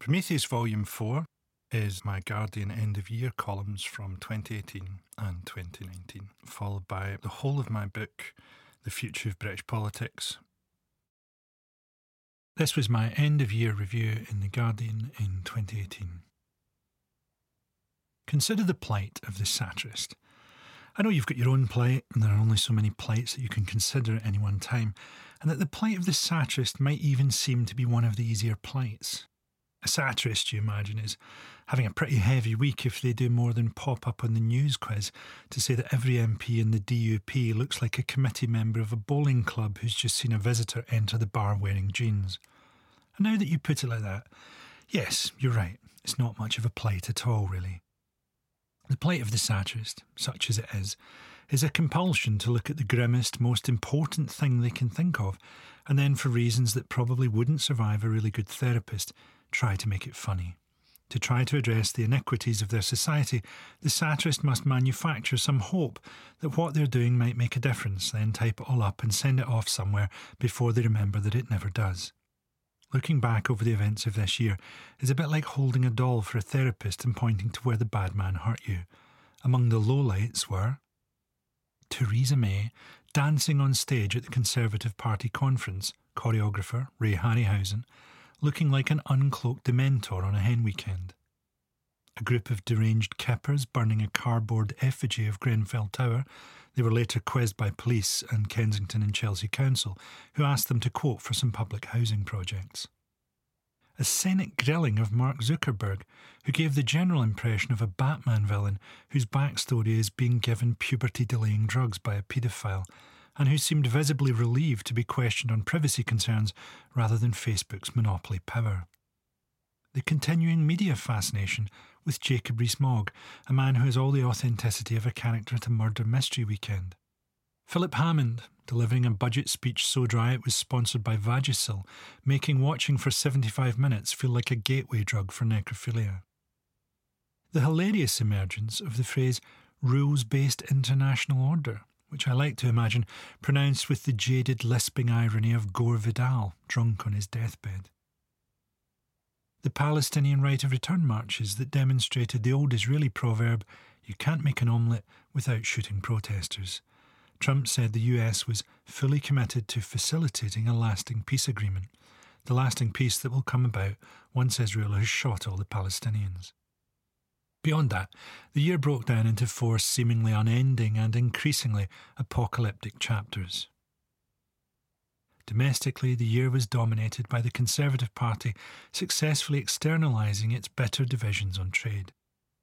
Prometheus Volume 4 is my Guardian end of year columns from 2018 and 2019, followed by the whole of my book, The Future of British Politics. This was my end of year review in The Guardian in 2018. Consider the plight of the satirist. I know you've got your own plight, and there are only so many plights that you can consider at any one time, and that the plight of the satirist might even seem to be one of the easier plights. A satirist, you imagine, is having a pretty heavy week if they do more than pop up on the news quiz to say that every MP in the DUP looks like a committee member of a bowling club who's just seen a visitor enter the bar wearing jeans. And now that you put it like that, yes, you're right, it's not much of a plight at all, really. The plight of the satirist, such as it is, is a compulsion to look at the grimmest, most important thing they can think of, and then, for reasons that probably wouldn't survive a really good therapist, try to make it funny. To try to address the iniquities of their society, the satirist must manufacture some hope that what they're doing might make a difference, then type it all up and send it off somewhere before they remember that it never does. Looking back over the events of this year is a bit like holding a doll for a therapist and pointing to where the bad man hurt you. Among the lowlights were Theresa May dancing on stage at the Conservative Party conference, choreographer Ray Harryhausen, looking like an uncloaked dementor on a hen weekend. A group of deranged kippers burning a cardboard effigy of Grenfell Tower. They were later quizzed by police and Kensington and Chelsea Council, who asked them to quote for some public housing projects. A Senate grilling of Mark Zuckerberg, who gave the general impression of a Batman villain whose backstory is being given puberty delaying drugs by a paedophile and who seemed visibly relieved to be questioned on privacy concerns rather than Facebook's monopoly power. The continuing media fascination with Jacob Rees-Mogg, a man who has all the authenticity of a character at a murder mystery weekend. Philip Hammond, delivering a budget speech so dry it was sponsored by Vagisil, making watching for 75 minutes feel like a gateway drug for necrophilia. The hilarious emergence of the phrase rules based international order, which I like to imagine pronounced with the jaded, lisping irony of Gore Vidal, drunk on his deathbed. The Palestinian right of return marches that demonstrated the old Israeli proverb, you can't make an omelette without shooting protesters. Trump said the US was fully committed to facilitating a lasting peace agreement, the lasting peace that will come about once Israel has shot all the Palestinians. Beyond that, the year broke down into four seemingly unending and increasingly apocalyptic chapters. Domestically, the year was dominated by the Conservative Party successfully externalising its bitter divisions on trade.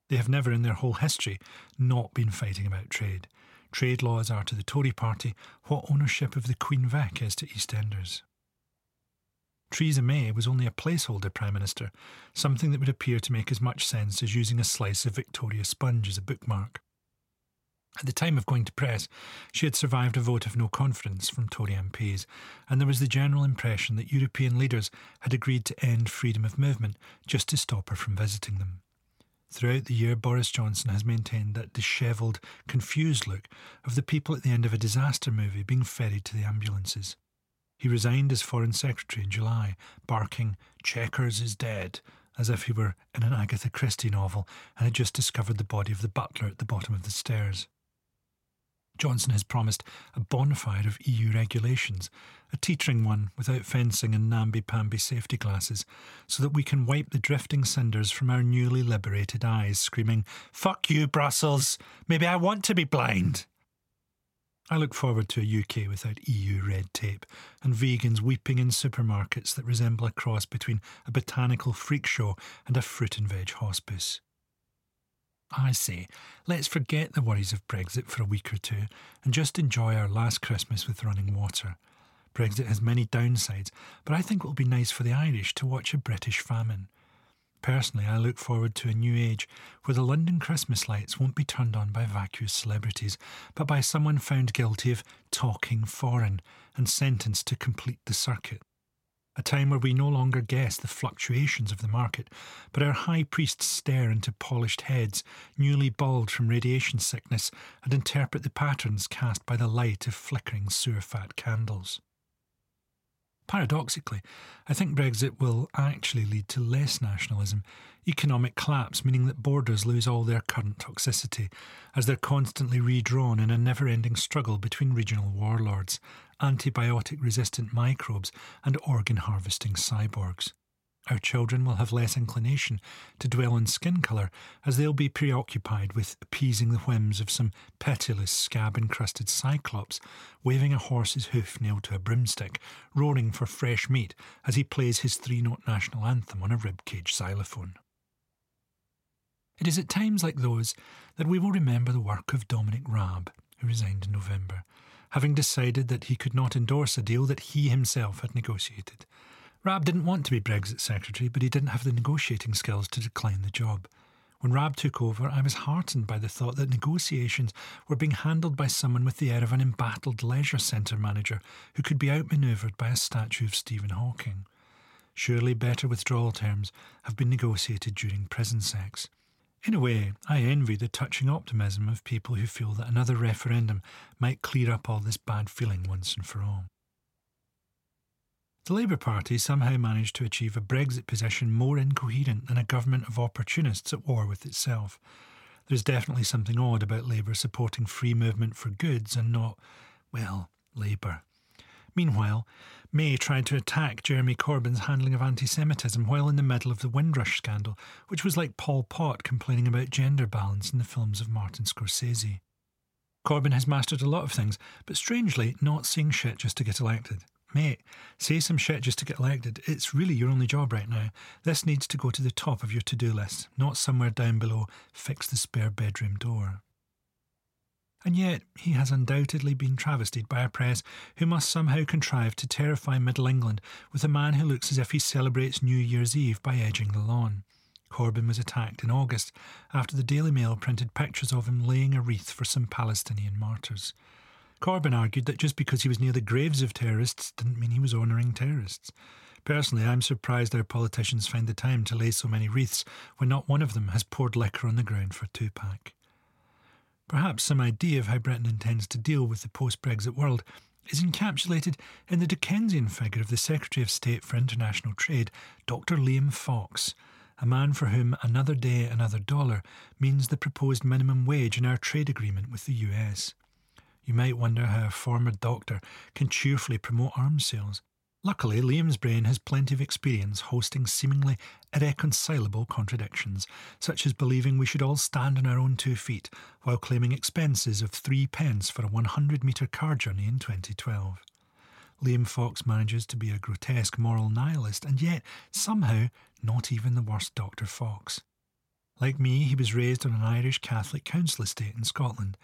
They have never in their whole history not been fighting about trade. Trade laws are to the Tory party what ownership of the Queen Vic is to EastEnders. Theresa May was only a placeholder Prime Minister, something that would appear to make as much sense as using a slice of Victoria sponge as a bookmark. At the time of going to press, she had survived a vote of no confidence from Tory MPs, and there was the general impression that European leaders had agreed to end freedom of movement just to stop her from visiting them. Throughout the year, Boris Johnson has maintained that dishevelled, confused look of the people at the end of a disaster movie being ferried to the ambulances. He resigned as Foreign Secretary in July, barking, Chequers is dead, as if he were in an Agatha Christie novel and had just discovered the body of the butler at the bottom of the stairs. Johnson has promised a bonfire of EU regulations, a teetering one without fencing and namby-pamby safety glasses, so that we can wipe the drifting cinders from our newly liberated eyes, screaming, Fuck you, Brussels! Maybe I want to be blind! I look forward to a UK without EU red tape and vegans weeping in supermarkets that resemble a cross between a botanical freak show and a fruit and veg hospice. I say, let's forget the worries of Brexit for a week or two and just enjoy our last Christmas with running water. Brexit has many downsides, but I think it will be nice for the Irish to watch a British famine. Personally, I look forward to a new age where the London Christmas lights won't be turned on by vacuous celebrities, but by someone found guilty of talking foreign and sentenced to complete the circuit. A time where we no longer guess the fluctuations of the market, but our high priests stare into polished heads, newly bald from radiation sickness, and interpret the patterns cast by the light of flickering sewer fat candles. Paradoxically, I think Brexit will actually lead to less nationalism, economic collapse, meaning that borders lose all their current toxicity, as they're constantly redrawn in a never ending struggle between regional warlords, antibiotic resistant microbes, and organ harvesting cyborgs. Our children will have less inclination to dwell on skin colour, as they'll be preoccupied with appeasing the whims of some pitiless scab encrusted cyclops, waving a horse's hoof nailed to a broomstick, roaring for fresh meat as he plays his three note national anthem on a ribcage xylophone. It is at times like those that we will remember the work of Dominic Raab, who resigned in November, having decided that he could not endorse a deal that he himself had negotiated. Raab didn't want to be Brexit Secretary, but he didn't have the negotiating skills to decline the job. When Raab took over, I was heartened by the thought that negotiations were being handled by someone with the air of an embattled leisure centre manager who could be outmanoeuvred by a statue of Stephen Hawking. Surely better withdrawal terms have been negotiated during prison sex. In a way, I envy the touching optimism of people who feel that another referendum might clear up all this bad feeling once and for all. The Labour Party somehow managed to achieve a Brexit position more incoherent than a government of opportunists at war with itself. There's definitely something odd about Labour supporting free movement for goods and not, well, Labour. Meanwhile, May tried to attack Jeremy Corbyn's handling of anti Semitism while in the middle of the Windrush scandal, which was like Pol Pot complaining about gender balance in the films of Martin Scorsese. Corbyn has mastered a lot of things, but strangely, not seeing shit just to get elected. Mate, say some shit just to get elected. It's really your only job right now. This needs to go to the top of your to do list, not somewhere down below, fix the spare bedroom door. And yet, he has undoubtedly been travestied by a press who must somehow contrive to terrify Middle England with a man who looks as if he celebrates New Year's Eve by edging the lawn. Corbyn was attacked in August after the Daily Mail printed pictures of him laying a wreath for some Palestinian martyrs. Corbyn argued that just because he was near the graves of terrorists didn't mean he was honouring terrorists. Personally, I'm surprised our politicians find the time to lay so many wreaths when not one of them has poured liquor on the ground for Tupac. Perhaps some idea of how Britain intends to deal with the post Brexit world is encapsulated in the Dickensian figure of the Secretary of State for International Trade, Dr. Liam Fox, a man for whom another day, another dollar means the proposed minimum wage in our trade agreement with the US. You might wonder how a former doctor can cheerfully promote arms sales. Luckily, Liam's brain has plenty of experience hosting seemingly irreconcilable contradictions, such as believing we should all stand on our own two feet while claiming expenses of three pence for a 100 metre car journey in 2012. Liam Fox manages to be a grotesque moral nihilist, and yet, somehow, not even the worst Dr. Fox. Like me, he was raised on an Irish Catholic council estate in Scotland,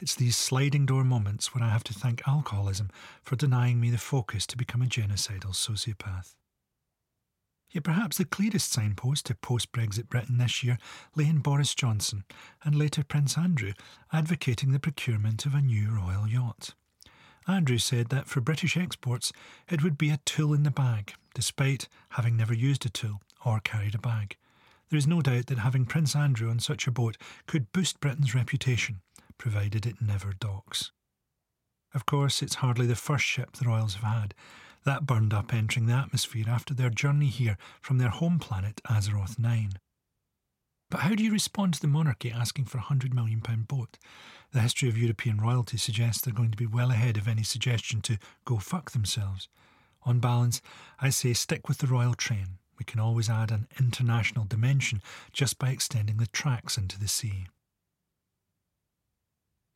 it's these sliding door moments when I have to thank alcoholism for denying me the focus to become a genocidal sociopath. Yet perhaps the clearest signpost to post Brexit Britain this year lay in Boris Johnson and later Prince Andrew advocating the procurement of a new royal yacht. Andrew said that for British exports it would be a tool in the bag, despite having never used a tool or carried a bag. There is no doubt that having Prince Andrew on such a boat could boost Britain's reputation provided it never docks. Of course, it's hardly the first ship the Royals have had. That burned up entering the atmosphere after their journey here from their home planet, Azeroth 9. But how do you respond to the monarchy asking for a £100 million boat? The history of European royalty suggests they're going to be well ahead of any suggestion to go fuck themselves. On balance, I say stick with the royal train. We can always add an international dimension just by extending the tracks into the sea.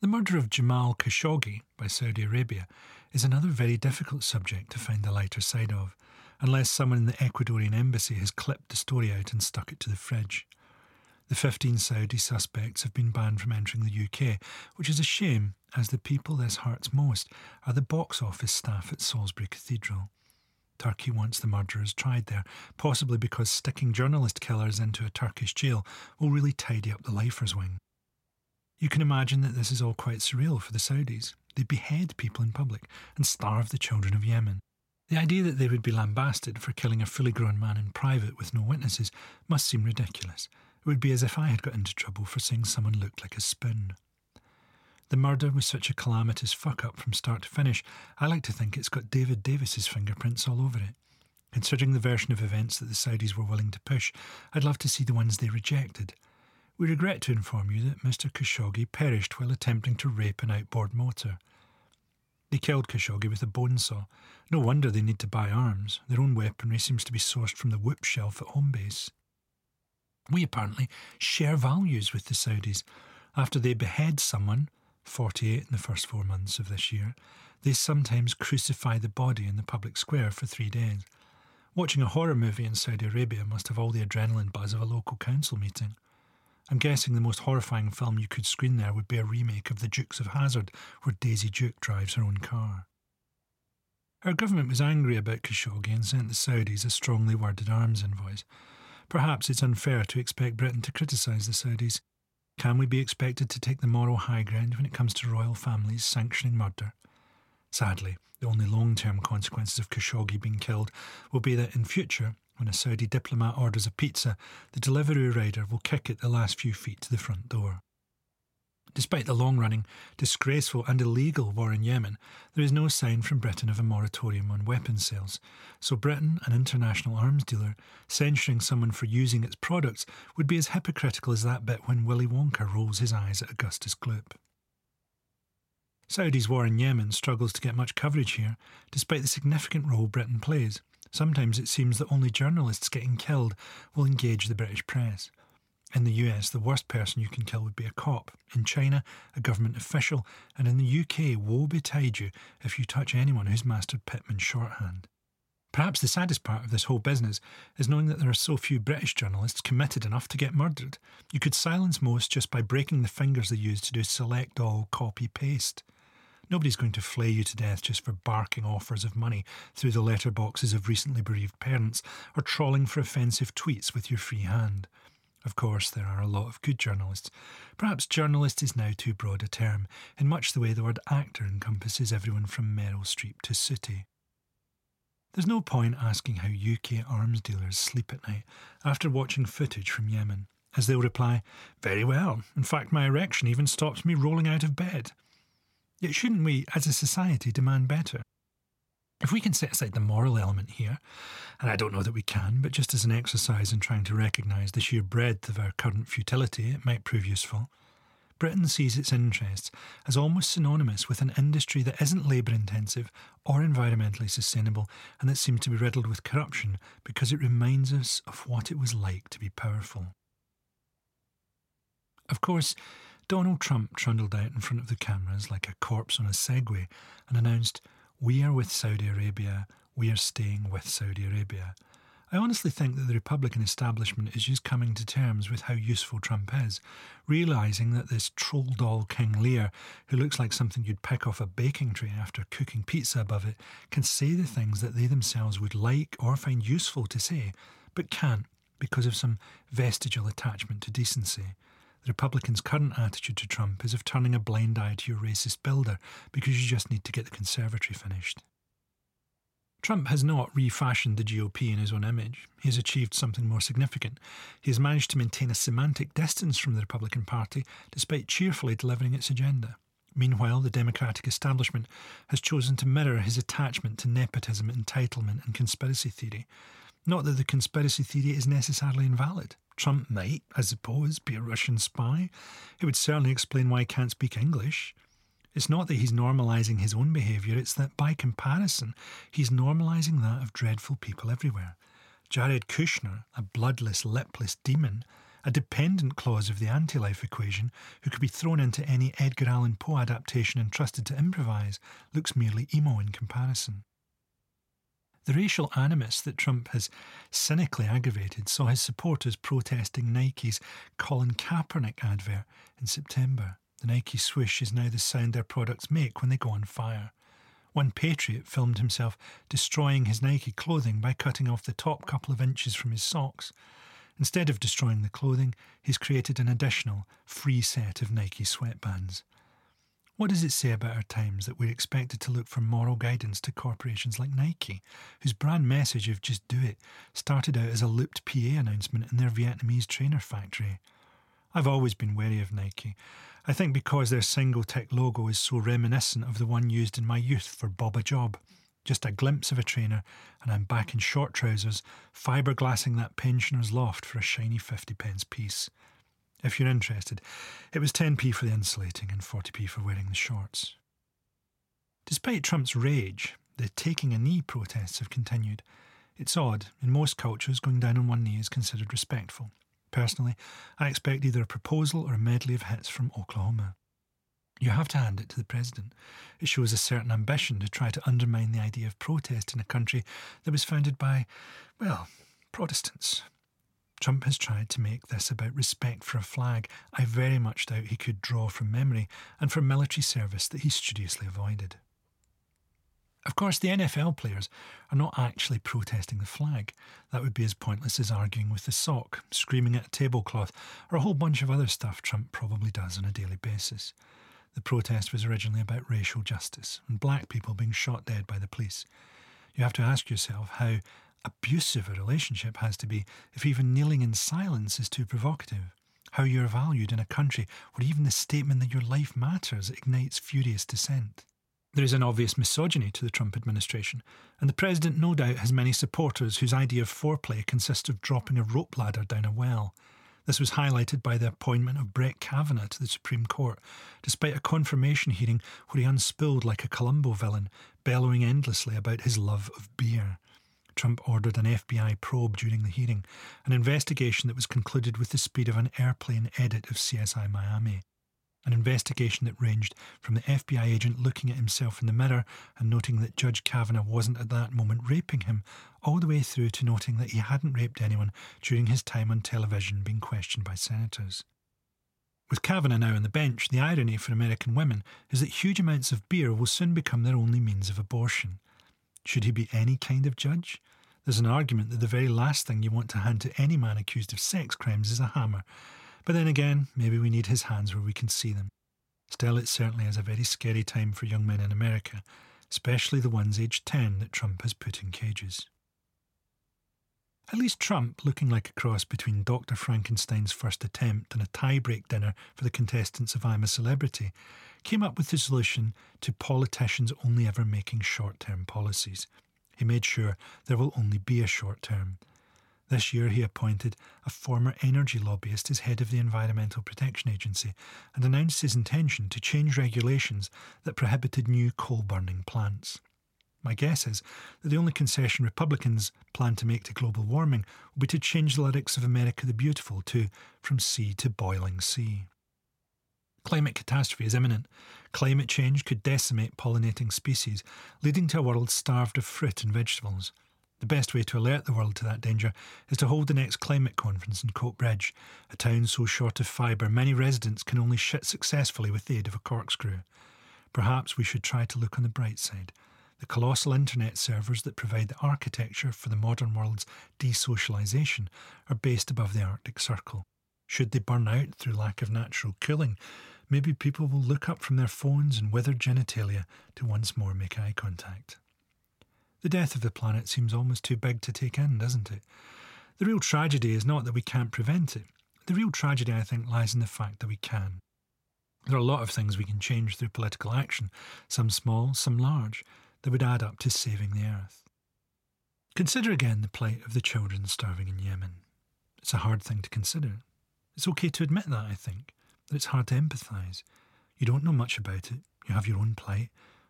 The murder of Jamal Khashoggi by Saudi Arabia is another very difficult subject to find the lighter side of, unless someone in the Ecuadorian embassy has clipped the story out and stuck it to the fridge. The 15 Saudi suspects have been banned from entering the UK, which is a shame, as the people this hurts most are the box office staff at Salisbury Cathedral. Turkey wants the murderers tried there, possibly because sticking journalist killers into a Turkish jail will really tidy up the lifers' wing. You can imagine that this is all quite surreal for the Saudis. They behead people in public and starve the children of Yemen. The idea that they would be lambasted for killing a fully grown man in private with no witnesses must seem ridiculous. It would be as if I had got into trouble for saying someone looked like a spoon. The murder was such a calamitous fuck up from start to finish, I like to think it's got David Davis's fingerprints all over it. Considering the version of events that the Saudis were willing to push, I'd love to see the ones they rejected. We regret to inform you that Mr. Khashoggi perished while attempting to rape an outboard motor. They killed Khashoggi with a bone saw. No wonder they need to buy arms. Their own weaponry seems to be sourced from the whoop shelf at Homebase. We apparently share values with the Saudis. After they behead someone, 48 in the first four months of this year, they sometimes crucify the body in the public square for three days. Watching a horror movie in Saudi Arabia must have all the adrenaline buzz of a local council meeting. I'm guessing the most horrifying film you could screen there would be a remake of The Dukes of Hazzard, where Daisy Duke drives her own car. Our government was angry about Khashoggi and sent the Saudis a strongly worded arms invoice. Perhaps it's unfair to expect Britain to criticise the Saudis. Can we be expected to take the moral high ground when it comes to royal families sanctioning murder? Sadly, the only long term consequences of Khashoggi being killed will be that in future, when a Saudi diplomat orders a pizza, the delivery rider will kick it the last few feet to the front door. Despite the long running, disgraceful, and illegal war in Yemen, there is no sign from Britain of a moratorium on weapons sales. So, Britain, an international arms dealer, censuring someone for using its products would be as hypocritical as that bit when Willy Wonka rolls his eyes at Augustus Gloop. Saudi's war in Yemen struggles to get much coverage here, despite the significant role Britain plays. Sometimes it seems that only journalists getting killed will engage the British press. In the US, the worst person you can kill would be a cop. In China, a government official. And in the UK, woe betide you if you touch anyone who's mastered Pitman shorthand. Perhaps the saddest part of this whole business is knowing that there are so few British journalists committed enough to get murdered. You could silence most just by breaking the fingers they use to do select all, copy paste. Nobody's going to flay you to death just for barking offers of money through the letterboxes of recently bereaved parents or trawling for offensive tweets with your free hand. Of course, there are a lot of good journalists. Perhaps journalist is now too broad a term, in much the way the word actor encompasses everyone from Meryl Streep to Sooty. There's no point asking how UK arms dealers sleep at night after watching footage from Yemen, as they'll reply, Very well. In fact, my erection even stops me rolling out of bed. Yet shouldn't we, as a society, demand better? If we can set aside the moral element here, and I don't know that we can, but just as an exercise in trying to recognise the sheer breadth of our current futility, it might prove useful. Britain sees its interests as almost synonymous with an industry that isn't labour intensive or environmentally sustainable and that seems to be riddled with corruption because it reminds us of what it was like to be powerful. Of course, Donald Trump trundled out in front of the cameras like a corpse on a Segway and announced, We are with Saudi Arabia, we are staying with Saudi Arabia. I honestly think that the Republican establishment is just coming to terms with how useful Trump is, realising that this troll doll King Lear, who looks like something you'd pick off a baking tray after cooking pizza above it, can say the things that they themselves would like or find useful to say, but can't because of some vestigial attachment to decency. The Republicans' current attitude to Trump is of turning a blind eye to your racist builder because you just need to get the conservatory finished. Trump has not refashioned the GOP in his own image. He has achieved something more significant. He has managed to maintain a semantic distance from the Republican Party despite cheerfully delivering its agenda. Meanwhile, the Democratic establishment has chosen to mirror his attachment to nepotism, entitlement, and conspiracy theory. Not that the conspiracy theory is necessarily invalid. Trump might, I suppose, be a Russian spy. It would certainly explain why he can't speak English. It's not that he's normalising his own behaviour, it's that by comparison, he's normalising that of dreadful people everywhere. Jared Kushner, a bloodless, lipless demon, a dependent clause of the anti life equation, who could be thrown into any Edgar Allan Poe adaptation and trusted to improvise, looks merely emo in comparison. The racial animus that Trump has cynically aggravated saw his supporters protesting Nike's Colin Kaepernick advert in September. The Nike swoosh is now the sound their products make when they go on fire. One patriot filmed himself destroying his Nike clothing by cutting off the top couple of inches from his socks. Instead of destroying the clothing, he's created an additional free set of Nike sweatbands. What does it say about our times that we're expected to look for moral guidance to corporations like Nike, whose brand message of just do it started out as a looped PA announcement in their Vietnamese trainer factory? I've always been wary of Nike. I think because their single tick logo is so reminiscent of the one used in my youth for Bob a Job. Just a glimpse of a trainer, and I'm back in short trousers, fiberglassing that pensioner's loft for a shiny 50 pence piece. If you're interested, it was 10p for the insulating and 40p for wearing the shorts. Despite Trump's rage, the taking a knee protests have continued. It's odd, in most cultures, going down on one knee is considered respectful. Personally, I expect either a proposal or a medley of hits from Oklahoma. You have to hand it to the president. It shows a certain ambition to try to undermine the idea of protest in a country that was founded by, well, Protestants. Trump has tried to make this about respect for a flag I very much doubt he could draw from memory and from military service that he studiously avoided. Of course, the NFL players are not actually protesting the flag. That would be as pointless as arguing with the sock, screaming at a tablecloth, or a whole bunch of other stuff Trump probably does on a daily basis. The protest was originally about racial justice and black people being shot dead by the police. You have to ask yourself how abusive a relationship has to be if even kneeling in silence is too provocative. How you're valued in a country where even the statement that your life matters ignites furious dissent. There is an obvious misogyny to the Trump administration, and the president no doubt has many supporters whose idea of foreplay consists of dropping a rope ladder down a well. This was highlighted by the appointment of Brett Kavanaugh to the Supreme Court, despite a confirmation hearing where he unspooled like a Columbo villain, bellowing endlessly about his love of beer. Trump ordered an FBI probe during the hearing, an investigation that was concluded with the speed of an airplane edit of CSI Miami an investigation that ranged from the FBI agent looking at himself in the mirror and noting that Judge Kavanaugh wasn't at that moment raping him, all the way through to noting that he hadn't raped anyone during his time on television being questioned by senators. With Kavanaugh now on the bench, the irony for American women is that huge amounts of beer will soon become their only means of abortion. Should he be any kind of judge? There's an argument that the very last thing you want to hand to any man accused of sex crimes is a hammer, but then again, maybe we need his hands where we can see them. Still, it certainly is a very scary time for young men in America, especially the ones aged 10 that Trump has put in cages. At least Trump, looking like a cross between Dr. Frankenstein's first attempt and a tie-break dinner for the contestants of I'm a Celebrity, came up with the solution to politicians only ever making short term policies. He made sure there will only be a short term, this year, he appointed a former energy lobbyist as head of the Environmental Protection Agency and announced his intention to change regulations that prohibited new coal burning plants. My guess is that the only concession Republicans plan to make to global warming will be to change the lyrics of America the Beautiful to From Sea to Boiling Sea. Climate catastrophe is imminent. Climate change could decimate pollinating species, leading to a world starved of fruit and vegetables. The best way to alert the world to that danger is to hold the next climate conference in Coatbridge, a town so short of fibre many residents can only shit successfully with the aid of a corkscrew. Perhaps we should try to look on the bright side. The colossal internet servers that provide the architecture for the modern world's desocialisation are based above the Arctic Circle. Should they burn out through lack of natural cooling, maybe people will look up from their phones and withered genitalia to once more make eye contact. The death of the planet seems almost too big to take in, doesn't it? The real tragedy is not that we can't prevent it. The real tragedy, I think, lies in the fact that we can. There are a lot of things we can change through political action, some small, some large, that would add up to saving the earth. Consider again the plight of the children starving in Yemen. It's a hard thing to consider. It's okay to admit that, I think, that it's hard to empathise. You don't know much about it, you have your own plight.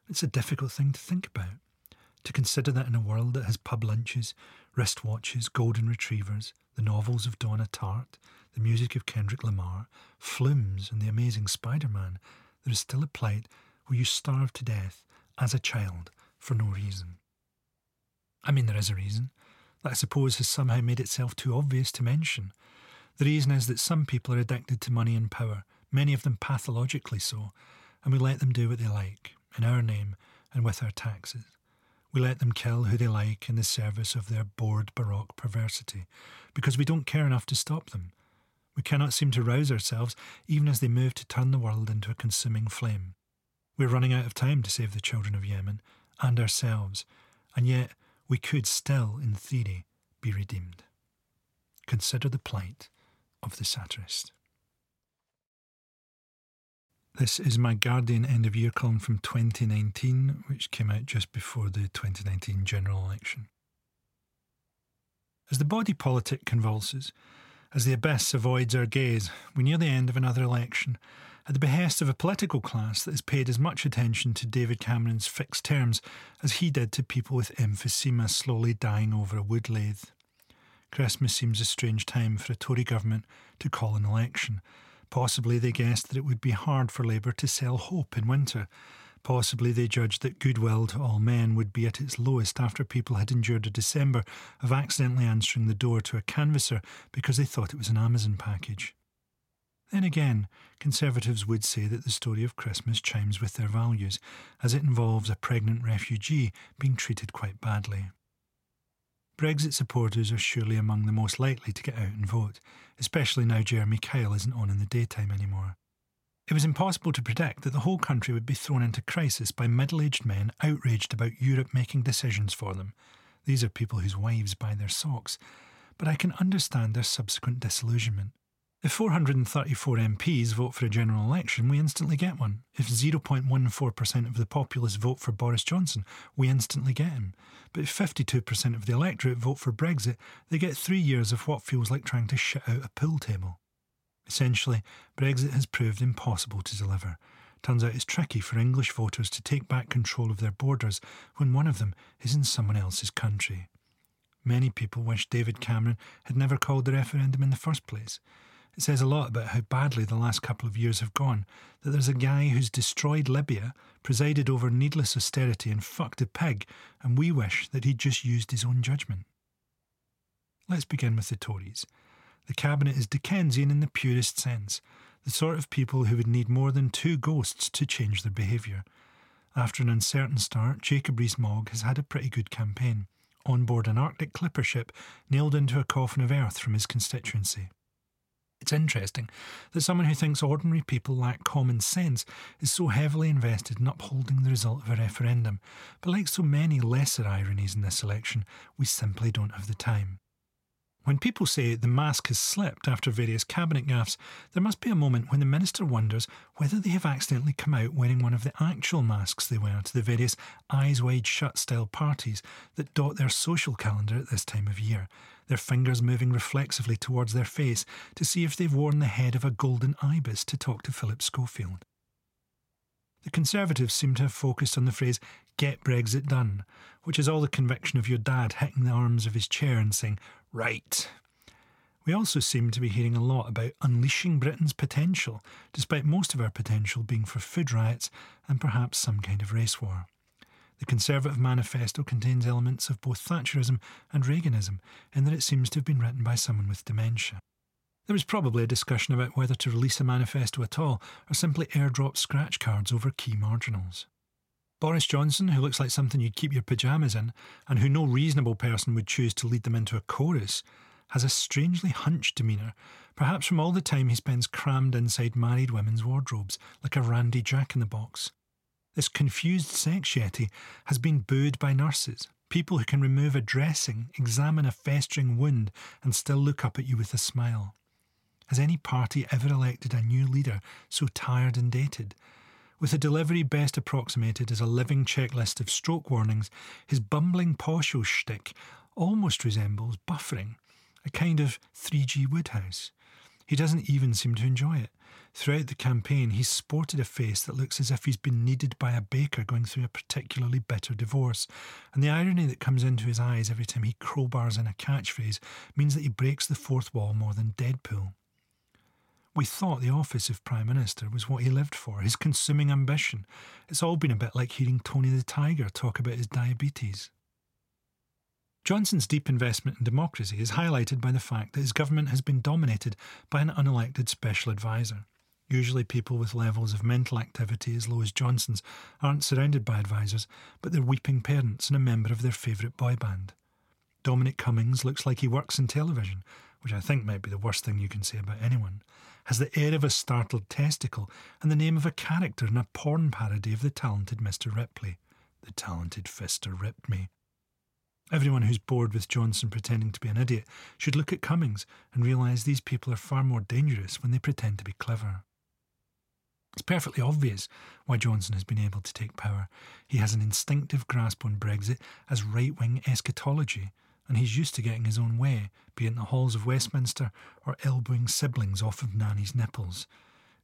It's a difficult thing to think about. To consider that in a world that has pub lunches, wristwatches, golden retrievers, the novels of Donna Tartt, the music of Kendrick Lamar, Flumes, and the amazing Spider Man, there is still a plight where you starve to death as a child for no reason. I mean, there is a reason that I suppose has somehow made itself too obvious to mention. The reason is that some people are addicted to money and power, many of them pathologically so, and we let them do what they like, in our name and with our taxes. We let them kill who they like in the service of their bored Baroque perversity, because we don't care enough to stop them. We cannot seem to rouse ourselves, even as they move to turn the world into a consuming flame. We're running out of time to save the children of Yemen and ourselves, and yet we could still, in theory, be redeemed. Consider the plight of the satirist. This is my Guardian end of year column from 2019, which came out just before the 2019 general election. As the body politic convulses, as the abyss avoids our gaze, we near the end of another election, at the behest of a political class that has paid as much attention to David Cameron's fixed terms as he did to people with emphysema slowly dying over a wood lathe. Christmas seems a strange time for a Tory government to call an election, Possibly they guessed that it would be hard for Labour to sell hope in winter. Possibly they judged that goodwill to all men would be at its lowest after people had endured a December of accidentally answering the door to a canvasser because they thought it was an Amazon package. Then again, Conservatives would say that the story of Christmas chimes with their values, as it involves a pregnant refugee being treated quite badly. Brexit supporters are surely among the most likely to get out and vote, especially now Jeremy Kyle isn't on in the daytime anymore. It was impossible to predict that the whole country would be thrown into crisis by middle aged men outraged about Europe making decisions for them. These are people whose wives buy their socks, but I can understand their subsequent disillusionment. If 434 MPs vote for a general election, we instantly get one. If 0.14% of the populace vote for Boris Johnson, we instantly get him. But if 52% of the electorate vote for Brexit, they get three years of what feels like trying to shit out a pool table. Essentially, Brexit has proved impossible to deliver. Turns out it's tricky for English voters to take back control of their borders when one of them is in someone else's country. Many people wish David Cameron had never called the referendum in the first place. It says a lot about how badly the last couple of years have gone that there's a guy who's destroyed Libya, presided over needless austerity, and fucked a pig, and we wish that he'd just used his own judgment. Let's begin with the Tories. The Cabinet is Dickensian in the purest sense, the sort of people who would need more than two ghosts to change their behaviour. After an uncertain start, Jacob Rees-Mogg has had a pretty good campaign. On board an Arctic clipper ship, nailed into a coffin of earth from his constituency. It's interesting that someone who thinks ordinary people lack common sense is so heavily invested in upholding the result of a referendum, but like so many lesser ironies in this election, we simply don't have the time. When people say the mask has slipped after various cabinet gaffes, there must be a moment when the minister wonders whether they have accidentally come out wearing one of the actual masks they wear to the various eyes wide shut style parties that dot their social calendar at this time of year, their fingers moving reflexively towards their face to see if they've worn the head of a golden ibis to talk to Philip Schofield. The Conservatives seem to have focused on the phrase, get Brexit done, which is all the conviction of your dad hitting the arms of his chair and saying, right. We also seem to be hearing a lot about unleashing Britain's potential, despite most of our potential being for food riots and perhaps some kind of race war. The Conservative Manifesto contains elements of both Thatcherism and Reaganism, in that it seems to have been written by someone with dementia. There was probably a discussion about whether to release a manifesto at all or simply airdrop scratch cards over key marginals. Boris Johnson, who looks like something you'd keep your pyjamas in, and who no reasonable person would choose to lead them into a chorus, has a strangely hunched demeanour, perhaps from all the time he spends crammed inside married women's wardrobes like a randy jack in the box. This confused sex yeti has been booed by nurses, people who can remove a dressing, examine a festering wound, and still look up at you with a smile. Has any party ever elected a new leader so tired and dated? With a delivery best approximated as a living checklist of stroke warnings, his bumbling posho shtick almost resembles buffering, a kind of 3G Wodehouse. He doesn't even seem to enjoy it. Throughout the campaign, he's sported a face that looks as if he's been kneaded by a baker going through a particularly bitter divorce, and the irony that comes into his eyes every time he crowbars in a catchphrase means that he breaks the fourth wall more than Deadpool. We thought the office of Prime Minister was what he lived for, his consuming ambition. It's all been a bit like hearing Tony the Tiger talk about his diabetes. Johnson's deep investment in democracy is highlighted by the fact that his government has been dominated by an unelected special advisor. Usually, people with levels of mental activity as low as Johnson's aren't surrounded by advisors, but they're weeping parents and a member of their favourite boy band. Dominic Cummings looks like he works in television, which I think might be the worst thing you can say about anyone has the air of a startled testicle and the name of a character in a porn parody of the talented Mr. Ripley. The talented fister ripped me. Everyone who's bored with Johnson pretending to be an idiot should look at Cummings and realise these people are far more dangerous when they pretend to be clever. It's perfectly obvious why Johnson has been able to take power. He has an instinctive grasp on Brexit as right wing eschatology, and he's used to getting his own way, be it in the halls of Westminster or elbowing siblings off of nanny's nipples.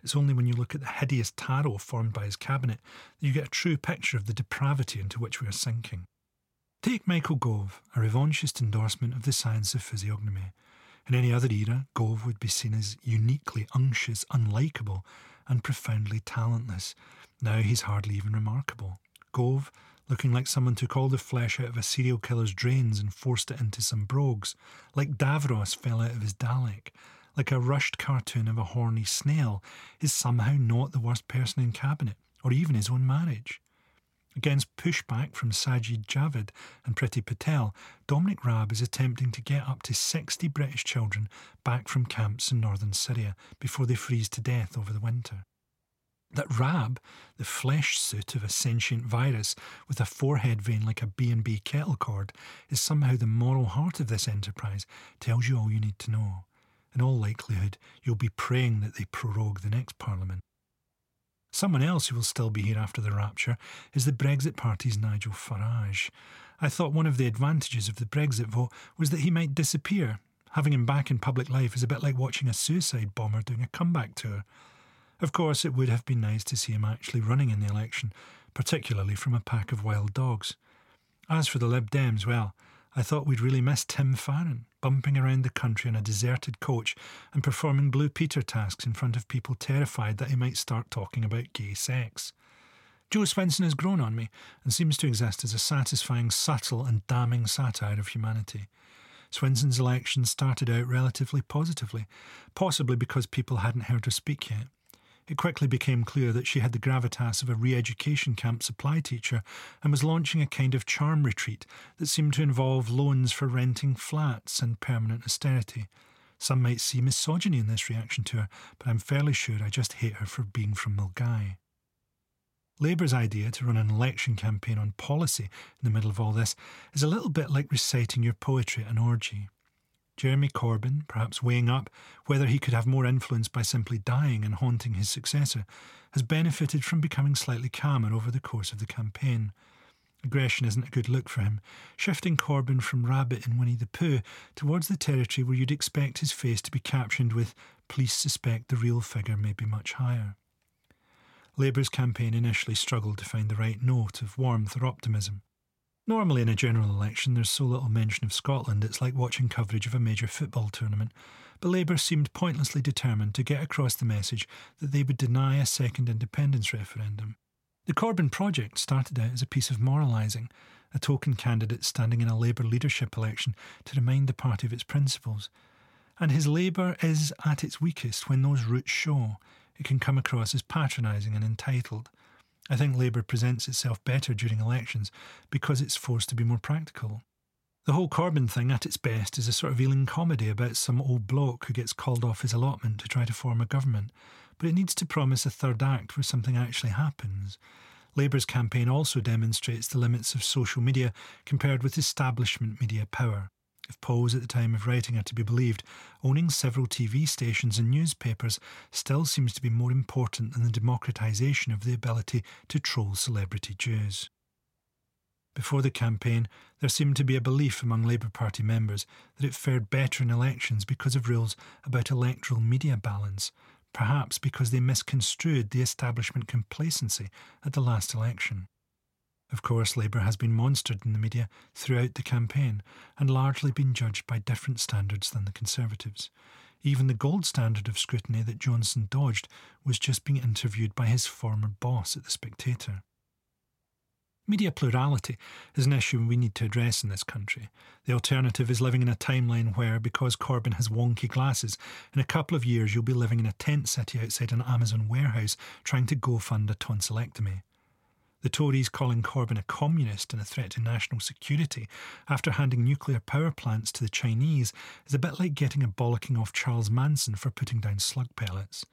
It's only when you look at the hideous tarot formed by his cabinet that you get a true picture of the depravity into which we are sinking. Take Michael Gove, a revanchist endorsement of the science of physiognomy. In any other era, Gove would be seen as uniquely unctuous, unlikable, and profoundly talentless. Now he's hardly even remarkable. Gove, looking like someone took all the flesh out of a serial killer's drains and forced it into some brogues, like Davros fell out of his Dalek, like a rushed cartoon of a horny snail, is somehow not the worst person in cabinet, or even his own marriage. Against pushback from Sajid Javid and Priti Patel, Dominic Raab is attempting to get up to 60 British children back from camps in northern Syria before they freeze to death over the winter. That Raab, the flesh suit of a sentient virus with a forehead vein like a B&B kettle cord, is somehow the moral heart of this enterprise tells you all you need to know. In all likelihood, you'll be praying that they prorogue the next Parliament. Someone else who will still be here after the rapture is the Brexit Party's Nigel Farage. I thought one of the advantages of the Brexit vote was that he might disappear. Having him back in public life is a bit like watching a suicide bomber doing a comeback tour. Of course, it would have been nice to see him actually running in the election, particularly from a pack of wild dogs. As for the Lib Dems, well, I thought we'd really miss Tim Farron, bumping around the country in a deserted coach and performing Blue Peter tasks in front of people terrified that he might start talking about gay sex. Jo Swinson has grown on me and seems to exist as a satisfying, subtle, and damning satire of humanity. Swinson's election started out relatively positively, possibly because people hadn't heard her speak yet. It quickly became clear that she had the gravitas of a re education camp supply teacher and was launching a kind of charm retreat that seemed to involve loans for renting flats and permanent austerity. Some might see misogyny in this reaction to her, but I'm fairly sure I just hate her for being from Milngavie. Labour's idea to run an election campaign on policy in the middle of all this is a little bit like reciting your poetry at an orgy. Jeremy Corbyn, perhaps weighing up whether he could have more influence by simply dying and haunting his successor, has benefited from becoming slightly calmer over the course of the campaign. Aggression isn't a good look for him, shifting Corbyn from Rabbit in Winnie the Pooh towards the territory where you'd expect his face to be captioned with, Police suspect the real figure may be much higher. Labour's campaign initially struggled to find the right note of warmth or optimism. Normally, in a general election, there's so little mention of Scotland, it's like watching coverage of a major football tournament. But Labour seemed pointlessly determined to get across the message that they would deny a second independence referendum. The Corbyn project started out as a piece of moralising, a token candidate standing in a Labour leadership election to remind the party of its principles. And his Labour is at its weakest when those roots show. It can come across as patronising and entitled. I think Labour presents itself better during elections because it's forced to be more practical. The whole Corbyn thing at its best is a sort of Ealing comedy about some old bloke who gets called off his allotment to try to form a government, but it needs to promise a third act where something actually happens. Labour's campaign also demonstrates the limits of social media compared with establishment media power. If polls at the time of writing are to be believed, owning several TV stations and newspapers still seems to be more important than the democratisation of the ability to troll celebrity Jews. Before the campaign, there seemed to be a belief among Labour Party members that it fared better in elections because of rules about electoral media balance, perhaps because they misconstrued the establishment complacency at the last election. Of course, Labour has been monstered in the media throughout the campaign and largely been judged by different standards than the Conservatives. Even the gold standard of scrutiny that Johnson dodged was just being interviewed by his former boss at The Spectator. Media plurality is an issue we need to address in this country. The alternative is living in a timeline where, because Corbyn has wonky glasses, in a couple of years you'll be living in a tent city outside an Amazon warehouse trying to go fund a tonsillectomy. The Tories calling Corbyn a communist and a threat to national security after handing nuclear power plants to the Chinese is a bit like getting a bollocking off Charles Manson for putting down slug pellets.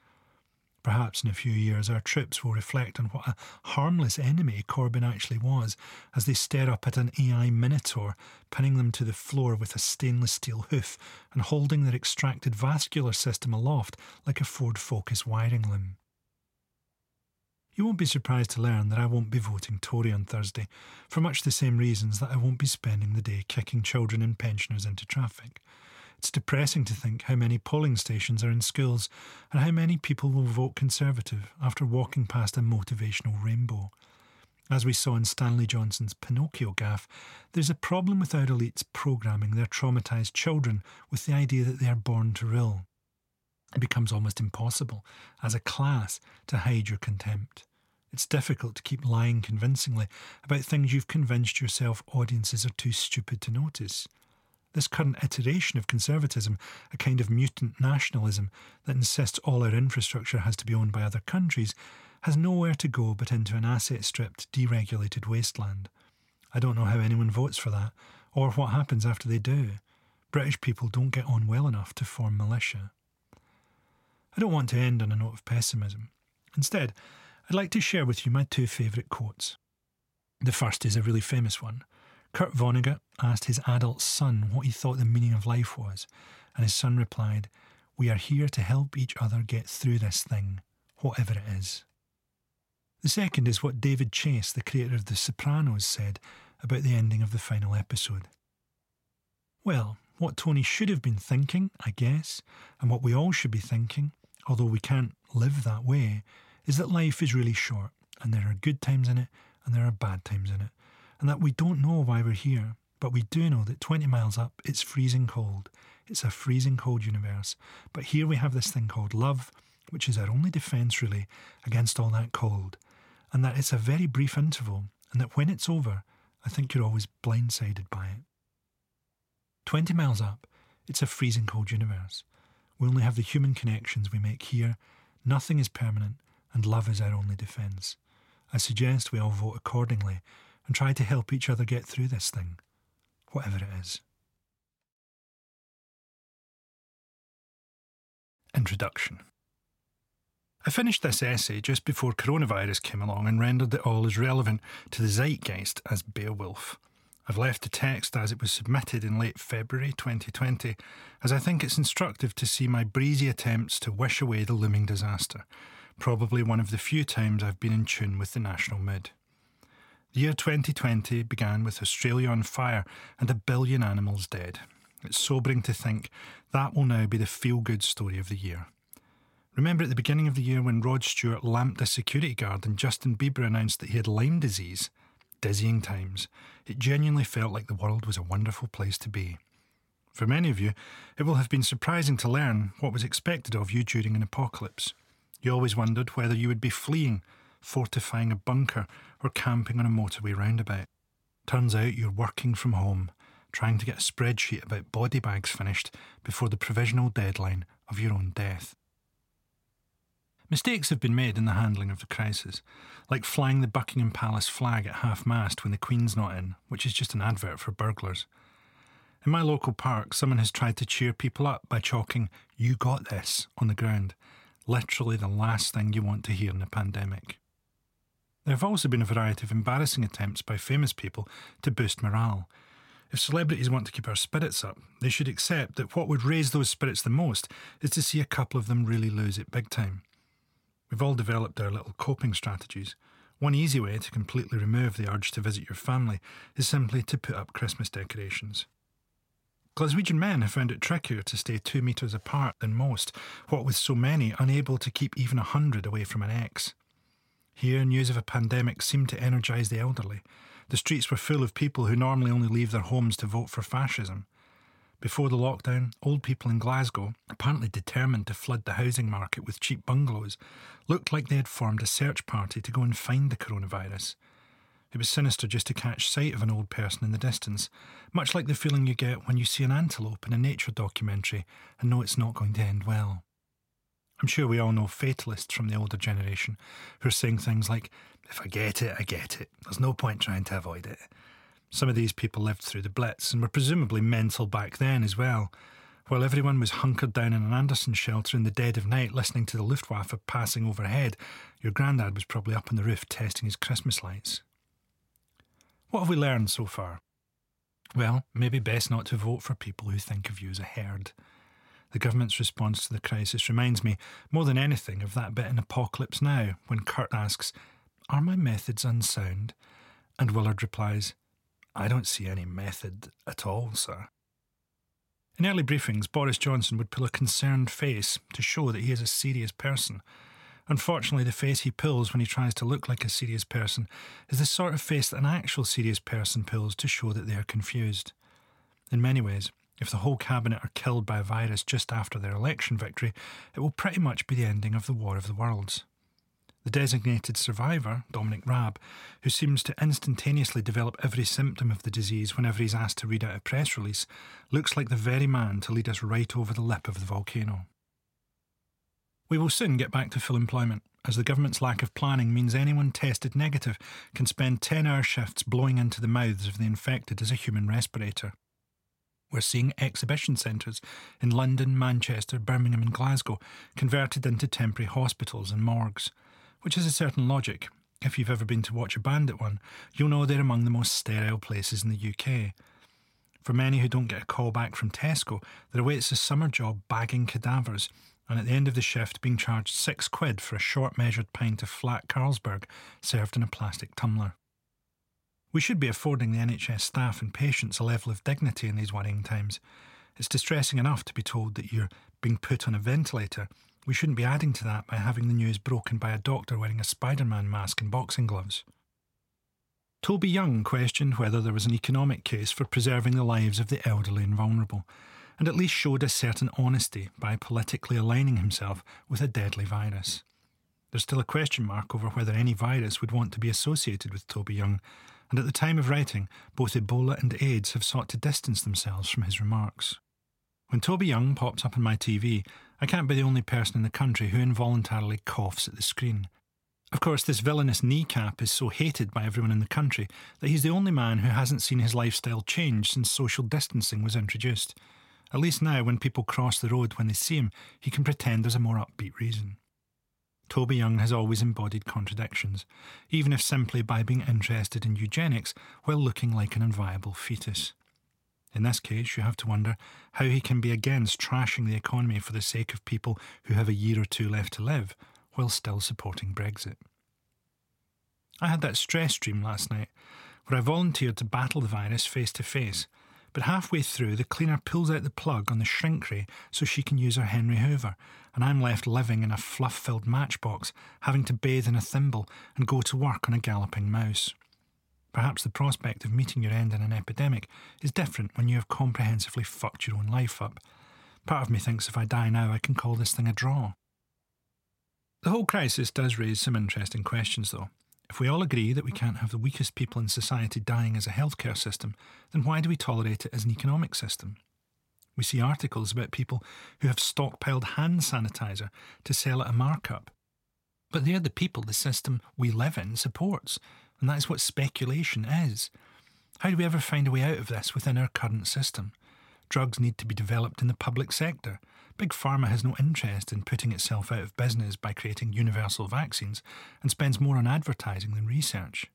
Perhaps in a few years our troops will reflect on what a harmless enemy Corbyn actually was as they stare up at an AI Minotaur, pinning them to the floor with a stainless steel hoof and holding their extracted vascular system aloft like a Ford Focus wiring loom. You won't be surprised to learn that I won't be voting Tory on Thursday for much the same reasons that I won't be spending the day kicking children and pensioners into traffic. It's depressing to think how many polling stations are in schools and how many people will vote Conservative after walking past a motivational rainbow. As we saw in Stanley Johnson's Pinocchio gaffe, there's a problem with our elites programming their traumatised children with the idea that they are born to rule. It becomes almost impossible, as a class, to hide your contempt. It's difficult to keep lying convincingly about things you've convinced yourself audiences are too stupid to notice. This current iteration of conservatism, a kind of mutant nationalism that insists all our infrastructure has to be owned by other countries, has nowhere to go but into an asset stripped, deregulated wasteland. I don't know how anyone votes for that, or what happens after they do. British people don't get on well enough to form militia. I don't want to end on a note of pessimism. Instead, I'd like to share with you my two favourite quotes. The first is a really famous one. Kurt Vonnegut asked his adult son what he thought the meaning of life was, and his son replied, We are here to help each other get through this thing, whatever it is. The second is what David Chase, the creator of The Sopranos, said about the ending of the final episode. Well, what Tony should have been thinking, I guess, and what we all should be thinking, although we can't live that way, is that life is really short and there are good times in it and there are bad times in it, and that we don't know why we're here, but we do know that 20 miles up it's freezing cold. It's a freezing cold universe. But here we have this thing called love, which is our only defence really against all that cold, and that it's a very brief interval, and that when it's over, I think you're always blindsided by it. 20 miles up, it's a freezing cold universe. We only have the human connections we make here. Nothing is permanent, and love is our only defence. I suggest we all vote accordingly and try to help each other get through this thing, whatever it is. Introduction I finished this essay just before coronavirus came along and rendered it all as relevant to the zeitgeist as Beowulf. I've left the text as it was submitted in late February 2020, as I think it's instructive to see my breezy attempts to wish away the looming disaster, probably one of the few times I've been in tune with the national mood. The year 2020 began with Australia on fire and a billion animals dead. It's sobering to think that will now be the feel good story of the year. Remember at the beginning of the year when Rod Stewart lamped a security guard and Justin Bieber announced that he had Lyme disease? dizzying times, it genuinely felt like the world was a wonderful place to be. For many of you, it will have been surprising to learn what was expected of you during an apocalypse. You always wondered whether you would be fleeing, fortifying a bunker, or camping on a motorway roundabout. Turns out you're working from home, trying to get a spreadsheet about body bags finished before the provisional deadline of your own death. Mistakes have been made in the handling of the crisis, like flying the Buckingham Palace flag at half mast when the Queen's not in, which is just an advert for burglars. In my local park, someone has tried to cheer people up by chalking, You got this, on the ground, literally the last thing you want to hear in a pandemic. There have also been a variety of embarrassing attempts by famous people to boost morale. If celebrities want to keep our spirits up, they should accept that what would raise those spirits the most is to see a couple of them really lose it big time. We've all developed our little coping strategies. One easy way to completely remove the urge to visit your family is simply to put up Christmas decorations. Glaswegian men have found it trickier to stay two metres apart than most, what with so many unable to keep even a hundred away from an ex. Here, news of a pandemic seemed to energise the elderly. The streets were full of people who normally only leave their homes to vote for fascism. Before the lockdown, old people in Glasgow, apparently determined to flood the housing market with cheap bungalows, looked like they had formed a search party to go and find the coronavirus. It was sinister just to catch sight of an old person in the distance, much like the feeling you get when you see an antelope in a nature documentary and know it's not going to end well. I'm sure we all know fatalists from the older generation who are saying things like, if I get it, I get it. There's no point trying to avoid it. Some of these people lived through the Blitz and were presumably mental back then as well. While everyone was hunkered down in an Anderson shelter in the dead of night listening to the Luftwaffe passing overhead, your granddad was probably up on the roof testing his Christmas lights. What have we learned so far? Well, maybe best not to vote for people who think of you as a herd. The government's response to the crisis reminds me, more than anything, of that bit in Apocalypse Now when Kurtz asks, Are my methods unsound? And Willard replies, I don't see any method at all, sir. In early briefings, Boris Johnson would pull a concerned face to show that he is a serious person. Unfortunately, the face he pulls when he tries to look like a serious person is the sort of face that an actual serious person pulls to show that they are confused. In many ways, if the whole cabinet are killed by a virus just after their election victory, it will pretty much be the ending of the War of the Worlds. The designated survivor, Dominic Raab, who seems to instantaneously develop every symptom of the disease whenever he's asked to read out a press release, looks like the very man to lead us right over the lip of the volcano. We will soon get back to full employment, as the government's lack of planning means anyone tested negative can spend 10 hour shifts blowing into the mouths of the infected as a human respirator. We're seeing exhibition centres in London, Manchester, Birmingham, and Glasgow converted into temporary hospitals and morgues, which has a certain logic. If you've ever been to watch a band at one, you'll know they're among the most sterile places in the UK. For many who don't get a call back from Tesco, there awaits a summer job bagging cadavers, and at the end of the shift being charged six quid for a short measured pint of flat Carlsberg served in a plastic tumbler. We should be affording the NHS staff and patients a level of dignity in these worrying times. It's distressing enough to be told that you're being put on a ventilator. We shouldn't be adding to that by having the news broken by a doctor wearing a Spider Man mask and boxing gloves. Toby Young questioned whether there was an economic case for preserving the lives of the elderly and vulnerable, and at least showed a certain honesty by politically aligning himself with a deadly virus. There's still a question mark over whether any virus would want to be associated with Toby Young, and at the time of writing, both Ebola and AIDS have sought to distance themselves from his remarks. When Toby Young pops up on my TV, I can't be the only person in the country who involuntarily coughs at the screen. Of course, this villainous kneecap is so hated by everyone in the country that he's the only man who hasn't seen his lifestyle change since social distancing was introduced. At least now, when people cross the road when they see him, he can pretend there's a more upbeat reason. Toby Young has always embodied contradictions, even if simply by being interested in eugenics while looking like an unviable fetus. In this case, you have to wonder how he can be against trashing the economy for the sake of people who have a year or two left to live, while still supporting Brexit. I had that stress dream last night, where I volunteered to battle the virus face to face but halfway through, the cleaner pulls out the plug on the shrink ray so she can use her Henry Hoover, and I'm left living in a fluff filled matchbox, having to bathe in a thimble and go to work on a galloping mouse. Perhaps the prospect of meeting your end in an epidemic is different when you have comprehensively fucked your own life up. Part of me thinks if I die now, I can call this thing a draw. The whole crisis does raise some interesting questions, though. If we all agree that we can't have the weakest people in society dying as a healthcare system, then why do we tolerate it as an economic system? We see articles about people who have stockpiled hand sanitizer to sell at a markup. But they're the people the system we live in supports, and that is what speculation is. How do we ever find a way out of this within our current system? Drugs need to be developed in the public sector. Big Pharma has no interest in putting itself out of business by creating universal vaccines and spends more on advertising than research.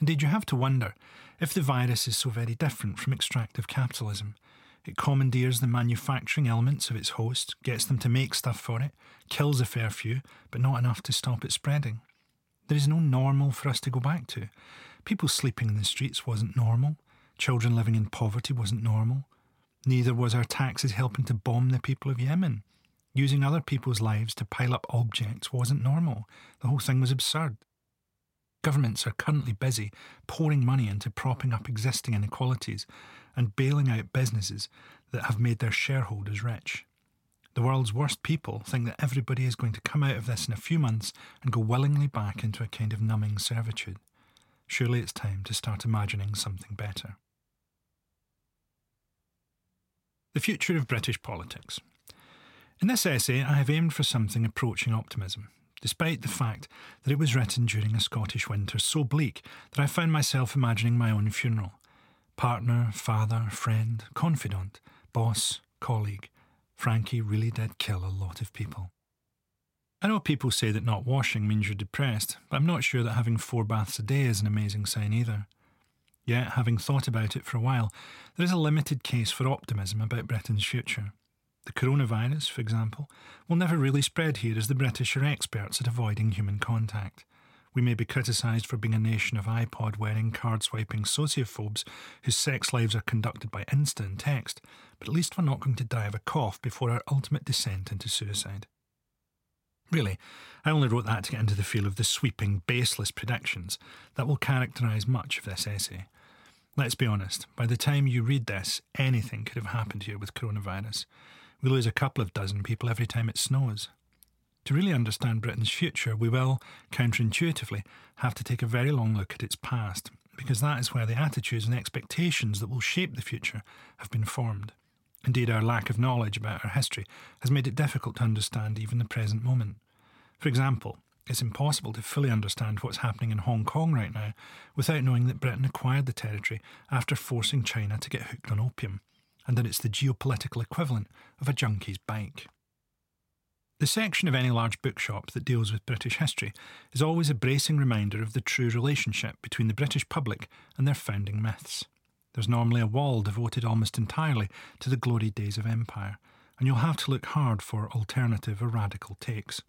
Indeed, you have to wonder if the virus is so very different from extractive capitalism. It commandeers the manufacturing elements of its host, gets them to make stuff for it, kills a fair few, but not enough to stop it spreading. There is no normal for us to go back to. People sleeping in the streets wasn't normal. Children living in poverty wasn't normal. Neither was our taxes helping to bomb the people of Yemen. Using other people's lives to pile up objects wasn't normal. The whole thing was absurd. Governments are currently busy pouring money into propping up existing inequalities and bailing out businesses that have made their shareholders rich. The world's worst people think that everybody is going to come out of this in a few months and go willingly back into a kind of numbing servitude. Surely it's time to start imagining something better. The Future of British Politics. In this essay, I have aimed for something approaching optimism, despite the fact that it was written during a Scottish winter so bleak that I found myself imagining my own funeral. Partner, father, friend, confidant, boss, colleague. Frankie really did kill a lot of people. I know people say that not washing means you're depressed, but I'm not sure that having four baths a day is an amazing sign either. Yet, having thought about it for a while, there is a limited case for optimism about Britain's future. The coronavirus, for example, will never really spread here as the British are experts at avoiding human contact. We may be criticised for being a nation of iPod wearing, card swiping sociophobes whose sex lives are conducted by Insta and text, but at least we're not going to die of a cough before our ultimate descent into suicide. Really, I only wrote that to get into the feel of the sweeping, baseless predictions that will characterise much of this essay. Let's be honest, by the time you read this, anything could have happened here with coronavirus. We lose a couple of dozen people every time it snows. To really understand Britain's future, we will, counterintuitively, have to take a very long look at its past, because that is where the attitudes and expectations that will shape the future have been formed. Indeed, our lack of knowledge about our history has made it difficult to understand even the present moment. For example, it's impossible to fully understand what's happening in Hong Kong right now without knowing that Britain acquired the territory after forcing China to get hooked on opium, and that it's the geopolitical equivalent of a junkie's bike. The section of any large bookshop that deals with British history is always a bracing reminder of the true relationship between the British public and their founding myths. There's normally a wall devoted almost entirely to the glory days of empire, and you'll have to look hard for alternative or radical takes.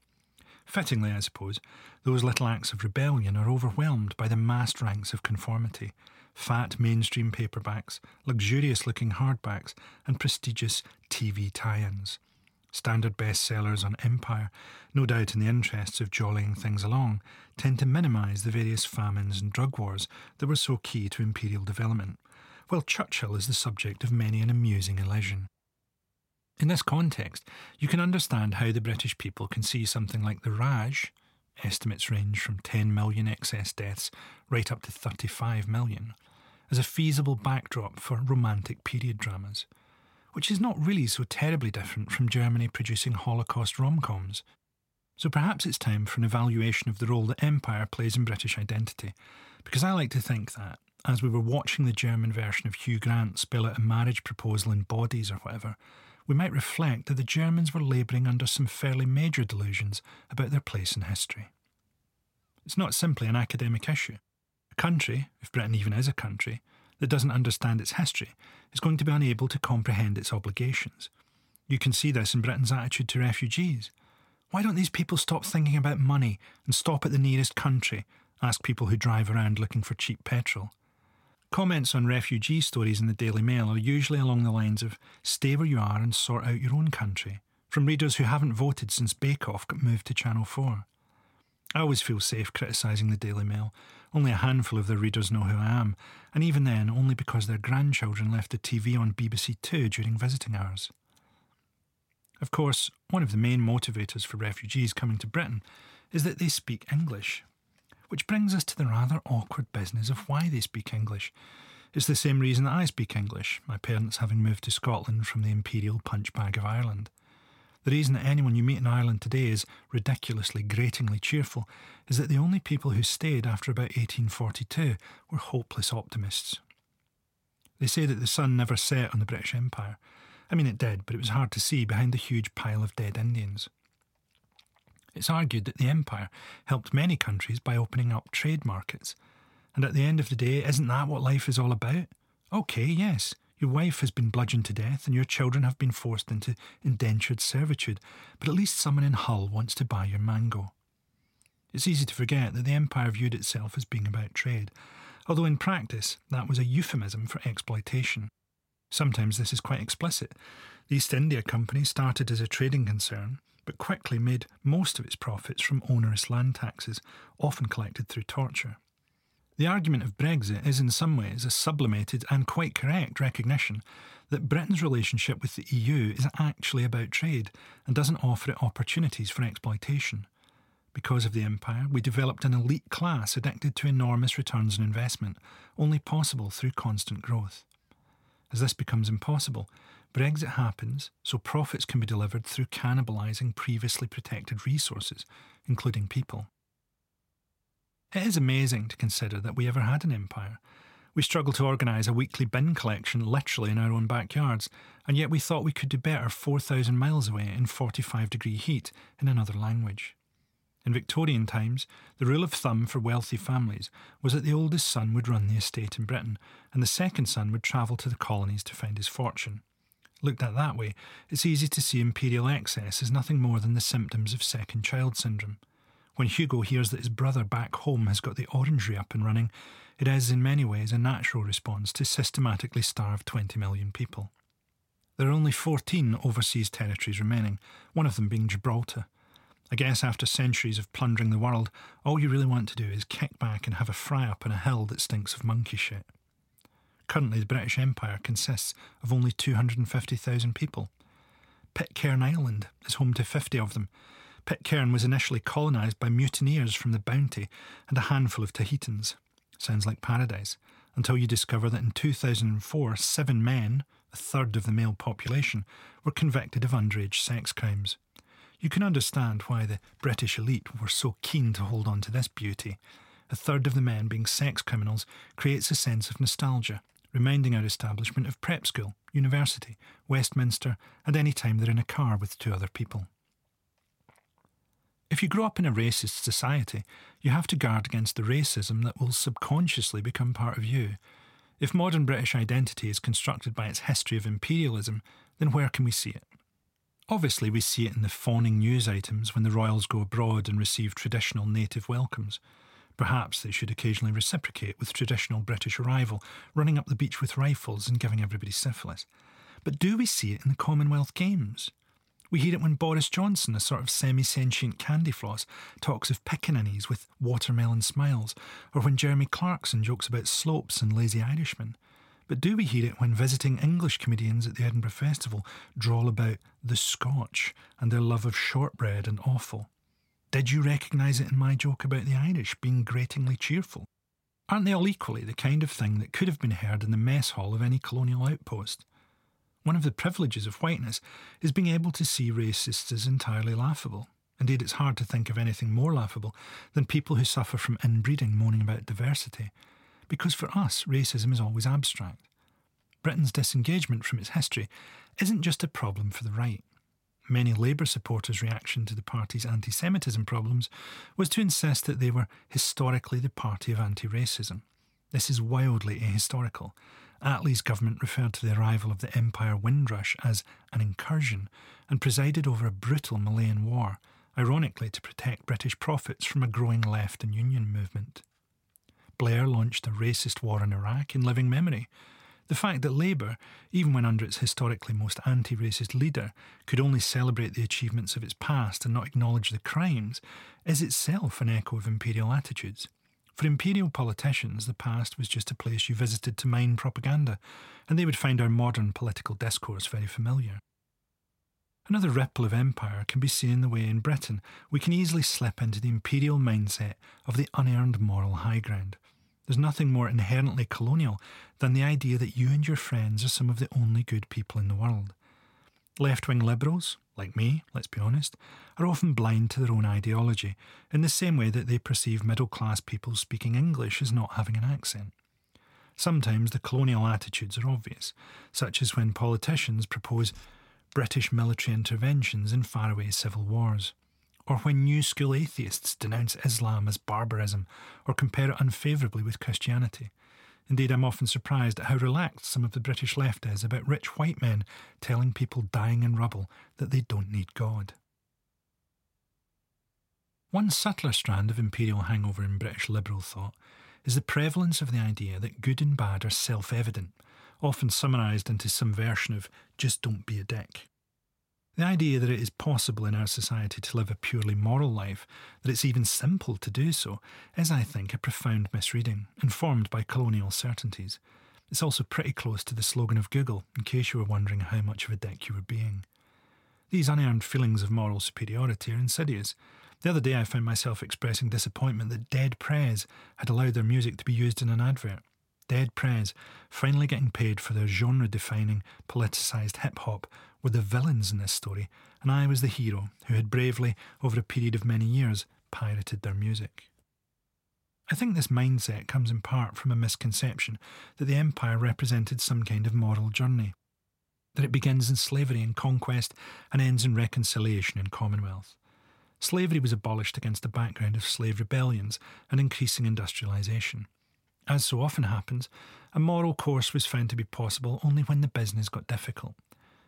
Fittingly, I suppose, those little acts of rebellion are overwhelmed by the massed ranks of conformity fat mainstream paperbacks, luxurious looking hardbacks, and prestigious TV tie ins standard bestsellers on empire, no doubt in the interests of jollying things along, tend to minimise the various famines and drug wars that were so key to imperial development, while Churchill is the subject of many an amusing elision. In this context, you can understand how the British people can see something like the Raj, estimates range from 10 million excess deaths right up to 35 million, as a feasible backdrop for romantic period dramas which is not really so terribly different from Germany producing Holocaust rom coms. So perhaps it's time for an evaluation of the role that empire plays in British identity, because I like to think that, as we were watching the German version of Hugh Grant spell out a marriage proposal in bodies or whatever, we might reflect that the Germans were labouring under some fairly major delusions about their place in history. It's not simply an academic issue. A country, if Britain even is a country, that doesn't understand its history is going to be unable to comprehend its obligations. You can see this in Britain's attitude to refugees. Why don't these people stop thinking about money and stop at the nearest country? Ask people who drive around looking for cheap petrol. Comments on refugee stories in the Daily Mail are usually along the lines of stay where you are and sort out your own country, from readers who haven't voted since Bake Off got moved to Channel 4. I always feel safe criticising the Daily Mail. Only a handful of their readers know who I am, and even then only because their grandchildren left the TV on BBC Two during visiting hours. Of course, one of the main motivators for refugees coming to Britain is that they speak English. Which brings us to the rather awkward business of why they speak English. It's the same reason that I speak English, my parents having moved to Scotland from the imperial punch bag of Ireland. The reason that anyone you meet in Ireland today is ridiculously, gratingly cheerful is that the only people who stayed after about 1842 were hopeless optimists. They say that the sun never set on the British Empire. I mean, it did, but it was hard to see behind the huge pile of dead Indians. It's argued that the Empire helped many countries by opening up trade markets. And at the end of the day, isn't that what life is all about? Okay, yes, your wife has been bludgeoned to death, and your children have been forced into indentured servitude, but at least someone in Hull wants to buy your mango. It's easy to forget that the empire viewed itself as being about trade, although in practice that was a euphemism for exploitation. Sometimes this is quite explicit. The East India Company started as a trading concern, but quickly made most of its profits from onerous land taxes, often collected through torture. The argument of Brexit is in some ways a sublimated and quite correct recognition that Britain's relationship with the EU is actually about trade and doesn't offer it opportunities for exploitation. Because of the empire, we developed an elite class addicted to enormous returns on investment, only possible through constant growth. As this becomes impossible, Brexit happens so profits can be delivered through cannibalising previously protected resources, including people. It is amazing to consider that we ever had an empire. We struggled to organise a weekly bin collection literally in our own backyards, and yet we thought we could do better 4,000 miles away in 45 degree heat in another language. In Victorian times, the rule of thumb for wealthy families was that the oldest son would run the estate in Britain, and the second son would travel to the colonies to find his fortune. Looked at that way, it's easy to see imperial excess as nothing more than the symptoms of second child syndrome. When Hugo hears that his brother back home has got the orangery up and running, it is in many ways a natural response to systematically starve 20 million people. There are only 14 overseas territories remaining, one of them being Gibraltar. I guess after centuries of plundering the world, all you really want to do is kick back and have a fry up on a hill that stinks of monkey shit. Currently, the British Empire consists of only 250,000 people. Pitcairn Island is home to 50 of them. Pitcairn was initially colonised by mutineers from the Bounty and a handful of Tahitians. Sounds like paradise, until you discover that in 2004, seven men, a third of the male population, were convicted of underage sex crimes. You can understand why the British elite were so keen to hold on to this beauty. A third of the men being sex criminals creates a sense of nostalgia reminding our establishment of prep school, university, Westminster, and any time they're in a car with two other people. If you grow up in a racist society, you have to guard against the racism that will subconsciously become part of you. If modern British identity is constructed by its history of imperialism, then where can we see it? Obviously, we see it in the fawning news items when the royals go abroad and receive traditional native welcomes. Perhaps they should occasionally reciprocate with traditional British arrival, running up the beach with rifles and giving everybody syphilis. But do we see it in the Commonwealth Games? We hear it when Boris Johnson, a sort of semi sentient candy floss, talks of pickaninnies with watermelon smiles, or when Jeremy Clarkson jokes about slopes and lazy Irishmen. But do we hear it when visiting English comedians at the Edinburgh Festival drawl about the Scotch and their love of shortbread and offal? Did you recognise it in my joke about the Irish being gratingly cheerful? Aren't they all equally the kind of thing that could have been heard in the mess hall of any colonial outpost? One of the privileges of whiteness is being able to see racists as entirely laughable. Indeed, it's hard to think of anything more laughable than people who suffer from inbreeding moaning about diversity, because for us, racism is always abstract. Britain's disengagement from its history isn't just a problem for the right. Many Labour supporters' reaction to the party's anti Semitism problems was to insist that they were historically the party of anti racism. This is wildly ahistorical. Attlee's government referred to the arrival of the Empire Windrush as an incursion and presided over a brutal Malayan war, ironically to protect British profits from a growing left and union movement. Blair launched a racist war in Iraq in living memory, the fact that Labour, even when under its historically most anti racist leader, could only celebrate the achievements of its past and not acknowledge the crimes, is itself an echo of imperial attitudes. For imperial politicians, the past was just a place you visited to mine propaganda, and they would find our modern political discourse very familiar. Another ripple of empire can be seen in the way in Britain we can easily slip into the imperial mindset of the unearned moral high ground, there's nothing more inherently colonial than the idea that you and your friends are some of the only good people in the world. Left wing liberals, like me, let's be honest, are often blind to their own ideology, in the same way that they perceive middle class people speaking English as not having an accent. Sometimes the colonial attitudes are obvious, such as when politicians propose British military interventions in faraway civil wars or when new school atheists denounce Islam as barbarism or compare it unfavourably with Christianity. Indeed, I'm often surprised at how relaxed some of the British left is about rich white men telling people dying in rubble that they don't need God. One subtler strand of imperial hangover in British liberal thought is the prevalence of the idea that good and bad are self evident, often summarised into some version of just don't be a dick. The idea that it is possible in our society to live a purely moral life, that it's even simple to do so, is, I think, a profound misreading, informed by colonial certainties. It's also pretty close to the slogan of Google, in case you were wondering how much of a dick you were being. These unearned feelings of moral superiority are insidious. The other day I found myself expressing disappointment that Dead Prez had allowed their music to be used in an advert. Dead Prez, finally getting paid for their genre defining, politicised hip hop, were the villains in this story, and I was the hero who had bravely, over a period of many years, pirated their music. I think this mindset comes in part from a misconception that the empire represented some kind of moral journey, that it begins in slavery and conquest and ends in reconciliation and commonwealth. Slavery was abolished against a background of slave rebellions and increasing industrialisation. As so often happens, a moral course was found to be possible only when the business got difficult.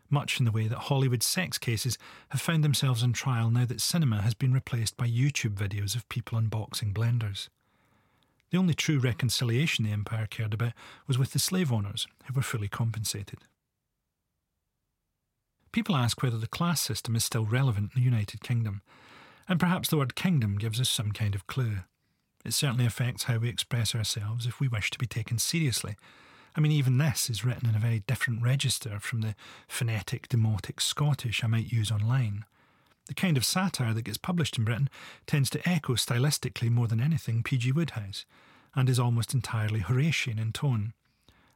Much in the way that Hollywood sex cases have found themselves on trial now that cinema has been replaced by YouTube videos of people unboxing blenders. The only true reconciliation the Empire cared about was with the slave owners, who were fully compensated. People ask whether the class system is still relevant in the United Kingdom, and perhaps the word kingdom gives us some kind of clue. It certainly affects how we express ourselves if we wish to be taken seriously. I mean, even this is written in a very different register from the phonetic, demotic Scottish I might use online. The kind of satire that gets published in Britain tends to echo stylistically more than anything P.G. Wodehouse, and is almost entirely Horatian in tone.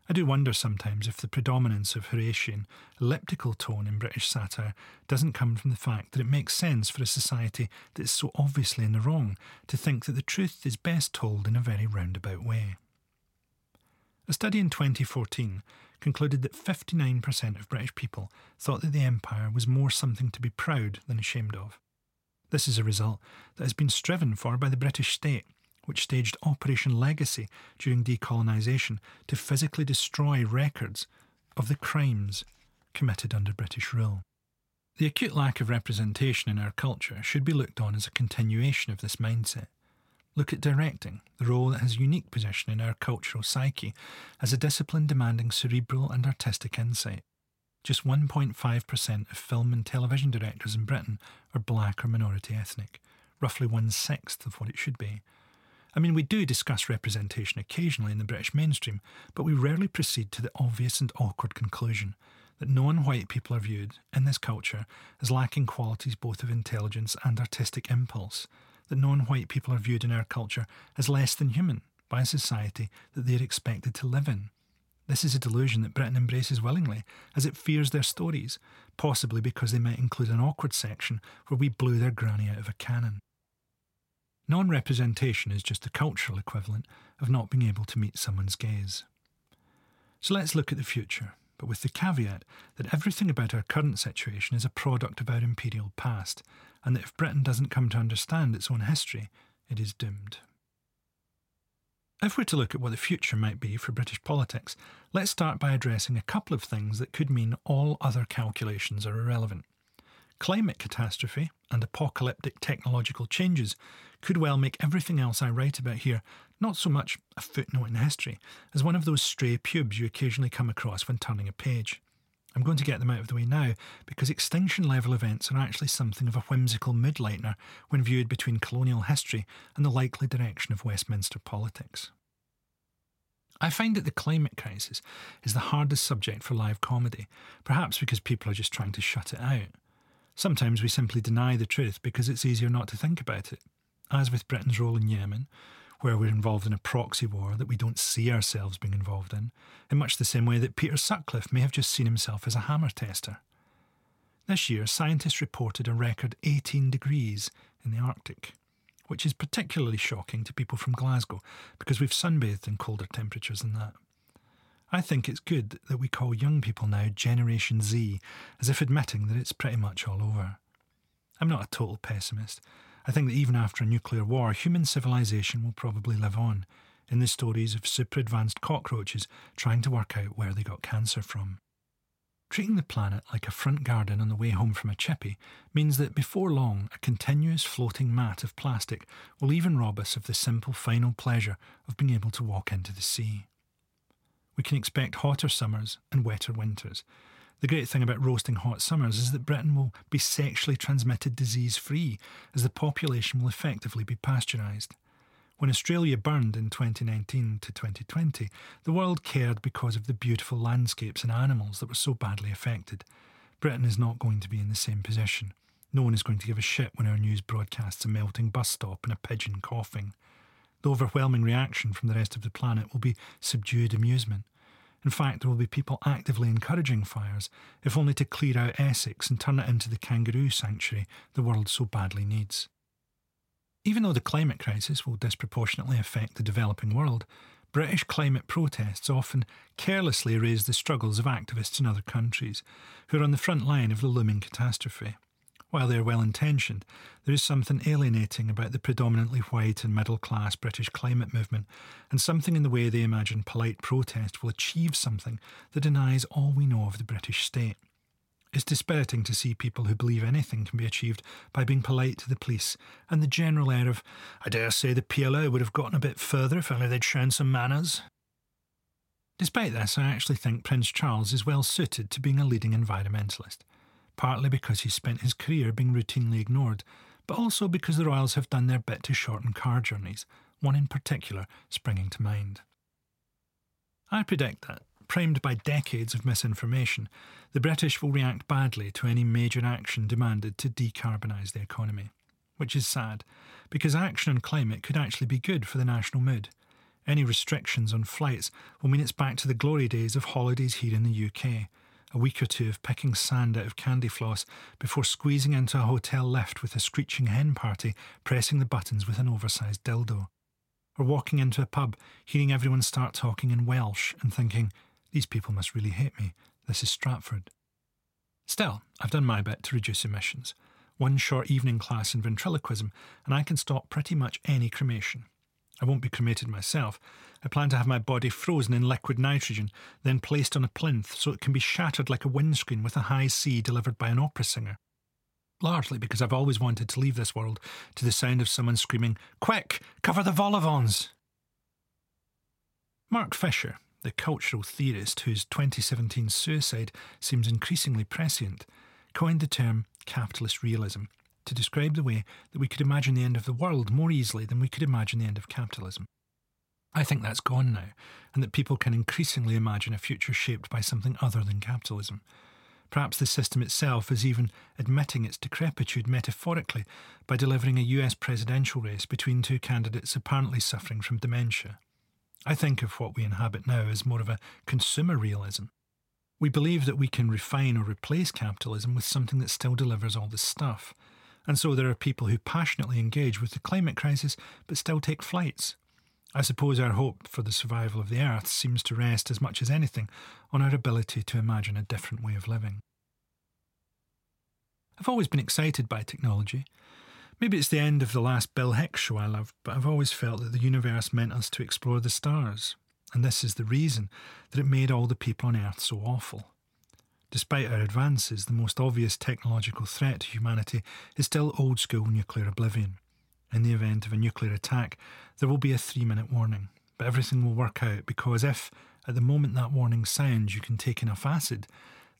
I do wonder sometimes if the predominance of Horatian, elliptical tone in British satire doesn't come from the fact that it makes sense for a society that is so obviously in the wrong to think that the truth is best told in a very roundabout way. A study in 2014 concluded that 59% of British people thought that the Empire was more something to be proud than ashamed of. This is a result that has been striven for by the British state which staged Operation Legacy during decolonisation to physically destroy records of the crimes committed under British rule. The acute lack of representation in our culture should be looked on as a continuation of this mindset. Look at directing, the role that has unique position in our cultural psyche as a discipline demanding cerebral and artistic insight. Just 1.5% of film and television directors in Britain are black or minority ethnic, roughly one sixth of what it should be, I mean, we do discuss representation occasionally in the British mainstream, but we rarely proceed to the obvious and awkward conclusion that non white people are viewed, in this culture, as lacking qualities both of intelligence and artistic impulse, that non white people are viewed in our culture as less than human by a society that they are expected to live in. This is a delusion that Britain embraces willingly, as it fears their stories, possibly because they might include an awkward section where we blew their granny out of a cannon. Non representation is just the cultural equivalent of not being able to meet someone's gaze. So let's look at the future, but with the caveat that everything about our current situation is a product of our imperial past, and that if Britain doesn't come to understand its own history, it is doomed. If we're to look at what the future might be for British politics, let's start by addressing a couple of things that could mean all other calculations are irrelevant. Climate catastrophe and apocalyptic technological changes could well make everything else I write about here not so much a footnote in history as one of those stray pubes you occasionally come across when turning a page. I'm going to get them out of the way now because extinction level events are actually something of a whimsical mood lightener when viewed between colonial history and the likely direction of Westminster politics. I find that the climate crisis is the hardest subject for live comedy, perhaps because people are just trying to shut it out. Sometimes we simply deny the truth because it's easier not to think about it, as with Britain's role in Yemen, where we're involved in a proxy war that we don't see ourselves being involved in, in much the same way that Peter Sutcliffe may have just seen himself as a hammer tester. This year, scientists reported a record 18 degrees in the Arctic, which is particularly shocking to people from Glasgow because we've sunbathed in colder temperatures than that. I think it's good that we call young people now Generation Z, as if admitting that it's pretty much all over. I'm not a total pessimist. I think that even after a nuclear war, human civilization will probably live on, in the stories of super advanced cockroaches trying to work out where they got cancer from. Treating the planet like a front garden on the way home from a chippy means that before long a continuous floating mat of plastic will even rob us of the simple final pleasure of being able to walk into the sea we can expect hotter summers and wetter winters. The great thing about roasting hot summers is that Britain will be sexually transmitted disease free, as the population will effectively be pasteurised. When Australia burned in 2019 to 2020, the world cared because of the beautiful landscapes and animals that were so badly affected. Britain is not going to be in the same position. No one is going to give a shit when our news broadcasts a melting bus stop and a pigeon coughing. The overwhelming reaction from the rest of the planet will be subdued amusement. In fact, there will be people actively encouraging fires, if only to clear out Essex and turn it into the kangaroo sanctuary the world so badly needs. Even though the climate crisis will disproportionately affect the developing world, British climate protests often carelessly raise the struggles of activists in other countries who are on the front line of the looming catastrophe. While they are well intentioned, there is something alienating about the predominantly white and middle class British climate movement, and something in the way they imagine polite protest will achieve something that denies all we know of the British state. It's dispiriting to see people who believe anything can be achieved by being polite to the police and the general air of, I dare say the PLO would have gotten a bit further if only they'd shown some manners. Despite this, I actually think Prince Charles is well suited to being a leading environmentalist, partly because he spent his career being routinely ignored, but also because the royals have done their bit to shorten car journeys, one in particular springing to mind. I predict that, primed by decades of misinformation, the British will react badly to any major action demanded to decarbonise the economy. Which is sad, because action on climate could actually be good for the national mood. Any restrictions on flights will mean it's back to the glory days of holidays here in the UK. A week or two of picking sand out of candy floss before squeezing into a hotel lift with a screeching hen party, pressing the buttons with an oversized dildo. Or walking into a pub, hearing everyone start talking in Welsh and thinking, these people must really hate me. This is Stratford. Still, I've done my bit to reduce emissions. One short evening class in ventriloquism, and I can stop pretty much any cremation. I won't be cremated myself. I plan to have my body frozen in liquid nitrogen, then placed on a plinth so it can be shattered like a windscreen with a high C delivered by an opera singer. Largely because I've always wanted to leave this world to the sound of someone screaming, Quick, cover the vol Mark Fisher, the cultural theorist whose 2017 suicide seems increasingly prescient, coined the term capitalist realism to describe the way that we could imagine the end of the world more easily than we could imagine the end of capitalism. I think that's gone now, and that people can increasingly imagine a future shaped by something other than capitalism. Perhaps the system itself is even admitting its decrepitude metaphorically by delivering a US presidential race between two candidates apparently suffering from dementia. I think of what we inhabit now as more of a consumer realism. We believe that we can refine or replace capitalism with something that still delivers all the stuff. And so there are people who passionately engage with the climate crisis but still take flights. I suppose our hope for the survival of the Earth seems to rest as much as anything on our ability to imagine a different way of living. I've always been excited by technology. Maybe it's the end of the last Bill Hicks show I loved, but I've always felt that the universe meant us to explore the stars, and this is the reason that it made all the people on Earth so awful. Despite our advances, the most obvious technological threat to humanity is still old school nuclear oblivion. In the event of a nuclear attack, there will be a three minute warning, but everything will work out because if, at the moment that warning sounds, you can take enough acid,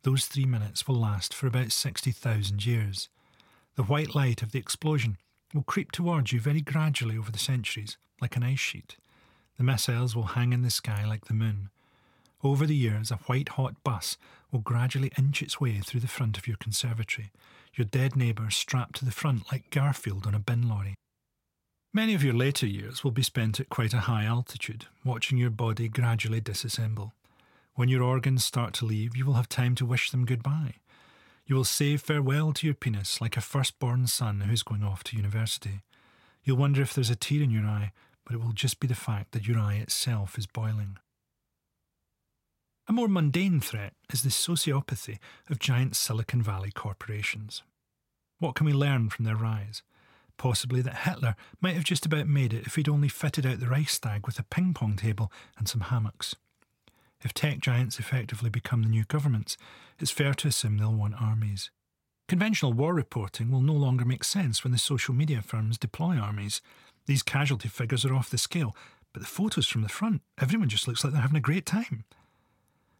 those three minutes will last for about 60,000 years. The white light of the explosion will creep towards you very gradually over the centuries, like an ice sheet. The missiles will hang in the sky like the moon. Over the years, a white hot bus will gradually inch its way through the front of your conservatory, your dead neighbour strapped to the front like Garfield on a bin lorry. Many of your later years will be spent at quite a high altitude, watching your body gradually disassemble. When your organs start to leave, you will have time to wish them goodbye. You will say farewell to your penis like a firstborn son who's going off to university. You'll wonder if there's a tear in your eye, but it will just be the fact that your eye itself is boiling. A more mundane threat is the sociopathy of giant Silicon Valley corporations. What can we learn from their rise? Possibly that Hitler might have just about made it if he'd only fitted out the Reichstag with a ping pong table and some hammocks. If tech giants effectively become the new governments, it's fair to assume they'll want armies. Conventional war reporting will no longer make sense when the social media firms deploy armies. These casualty figures are off the scale, but the photos from the front, everyone just looks like they're having a great time.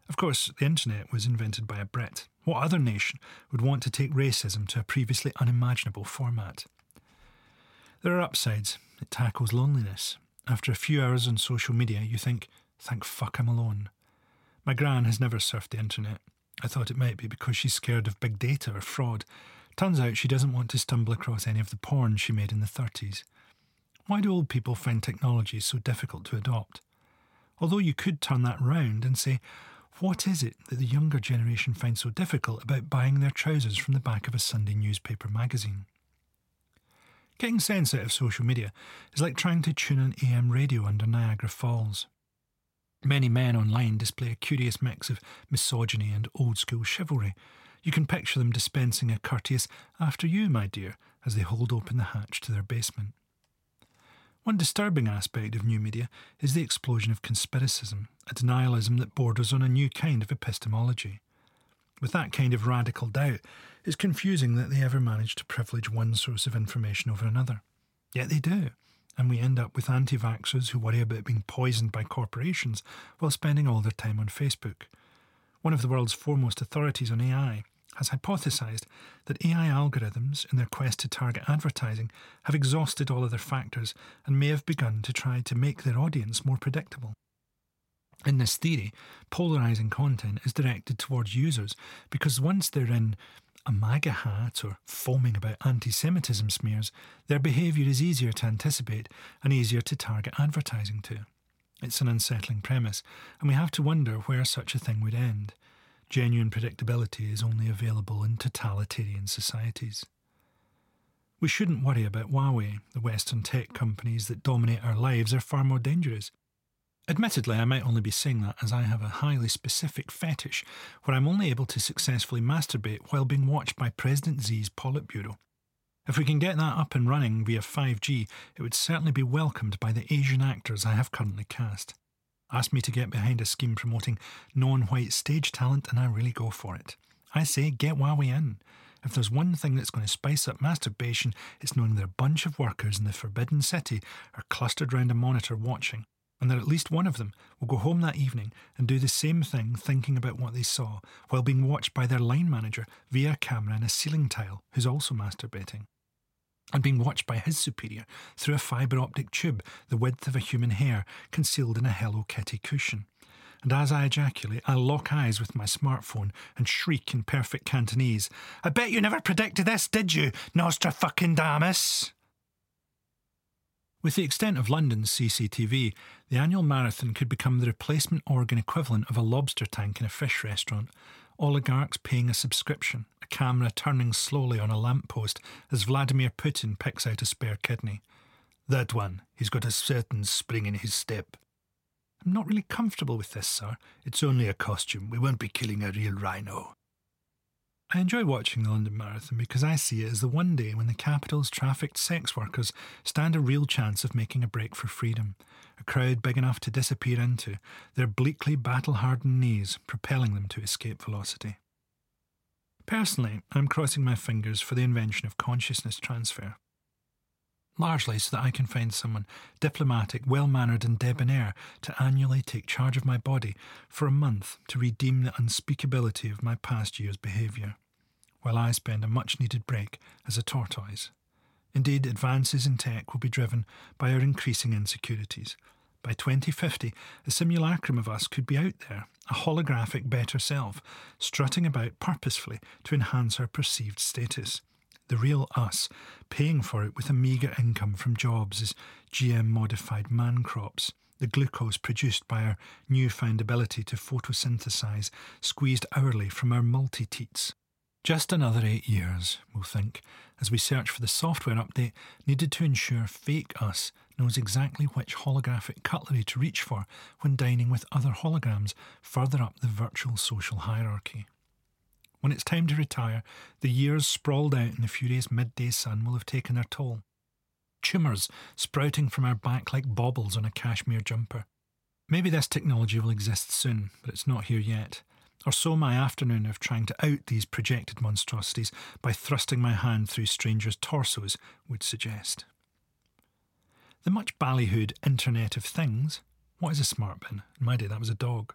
Of course, the internet was invented by a Brit. What other nation would want to take racism to a previously unimaginable format? There are upsides. It tackles loneliness. After a few hours on social media, you think, thank fuck I'm alone. My gran has never surfed the internet. I thought it might be because she's scared of big data or fraud. Turns out she doesn't want to stumble across any of the porn she made in the 30s. Why do old people find technology so difficult to adopt? Although you could turn that round and say, what is it that the younger generation finds so difficult about buying their trousers from the back of a Sunday newspaper magazine? Getting sense out of social media is like trying to tune an AM radio under Niagara Falls. Many men online display a curious mix of misogyny and old school chivalry. You can picture them dispensing a courteous, after you, my dear, as they hold open the hatch to their basement. One disturbing aspect of new media is the explosion of conspiracism, a denialism that borders on a new kind of epistemology. With that kind of radical doubt, it's confusing that they ever manage to privilege one source of information over another. Yet they do, and we end up with anti vaxxers who worry about being poisoned by corporations while spending all their time on Facebook. One of the world's foremost authorities on AI has hypothesized that AI algorithms, in their quest to target advertising, have exhausted all other factors and may have begun to try to make their audience more predictable. In this theory, polarizing content is directed towards users because once they're in a MAGA hat or foaming about anti Semitism smears, their behaviour is easier to anticipate and easier to target advertising to. It's an unsettling premise, and we have to wonder where such a thing would end. Genuine predictability is only available in totalitarian societies. We shouldn't worry about Huawei. The Western tech companies that dominate our lives are far more dangerous. Admittedly, I might only be saying that as I have a highly specific fetish where I'm only able to successfully masturbate while being watched by President Xi's Politburo. If we can get that up and running via 5G, it would certainly be welcomed by the Asian actors I have currently cast. Ask me to get behind a scheme promoting non white stage talent, and I really go for it. I say, get Huawei in. If there's one thing that's going to spice up masturbation, it's knowing that a bunch of workers in the Forbidden City are clustered round a monitor watching and that at least one of them will go home that evening and do the same thing thinking about what they saw while being watched by their line manager via a camera in a ceiling tile who's also masturbating. And being watched by his superior through a fibre optic tube the width of a human hair concealed in a Hello Kitty cushion. And as I ejaculate, I lock eyes with my smartphone and shriek in perfect Cantonese, I bet you never predicted this, did you, Nostra fucking Damus? With the extent of London's CCTV, the annual marathon could become the replacement organ equivalent of a lobster tank in a fish restaurant. Oligarchs paying a subscription, a camera turning slowly on a lamppost as Vladimir Putin picks out a spare kidney. That one, he's got a certain spring in his step. I'm not really comfortable with this, sir. It's only a costume. We won't be killing a real rhino. I enjoy watching the London Marathon because I see it as the one day when the capital's trafficked sex workers stand a real chance of making a break for freedom, a crowd big enough to disappear into, their bleakly battle hardened knees propelling them to escape velocity. Personally, I'm crossing my fingers for the invention of consciousness transfer. Largely so that I can find someone diplomatic, well mannered, and debonair to annually take charge of my body for a month to redeem the unspeakability of my past year's behaviour while I spend a much needed break as a tortoise. Indeed, advances in tech will be driven by our increasing insecurities. By 2050, a simulacrum of us could be out there, a holographic better self, strutting about purposefully to enhance our perceived status. The real us, paying for it with a meagre income from jobs as GM modified man crops, the glucose produced by our newfound ability to photosynthesize, squeezed hourly from our multi teats. Just another eight years, we'll think, as we search for the software update needed to ensure fake us knows exactly which holographic cutlery to reach for when dining with other holograms further up the virtual social hierarchy. When it's time to retire, the years sprawled out in the furious midday sun will have taken their toll. Tumours sprouting from our back like baubles on a cashmere jumper. Maybe this technology will exist soon, but it's not here yet or so my afternoon of trying to out these projected monstrosities by thrusting my hand through strangers' torsos would suggest. The much ballyhooed Internet of Things, what is a smart bin? In my day, that was a dog,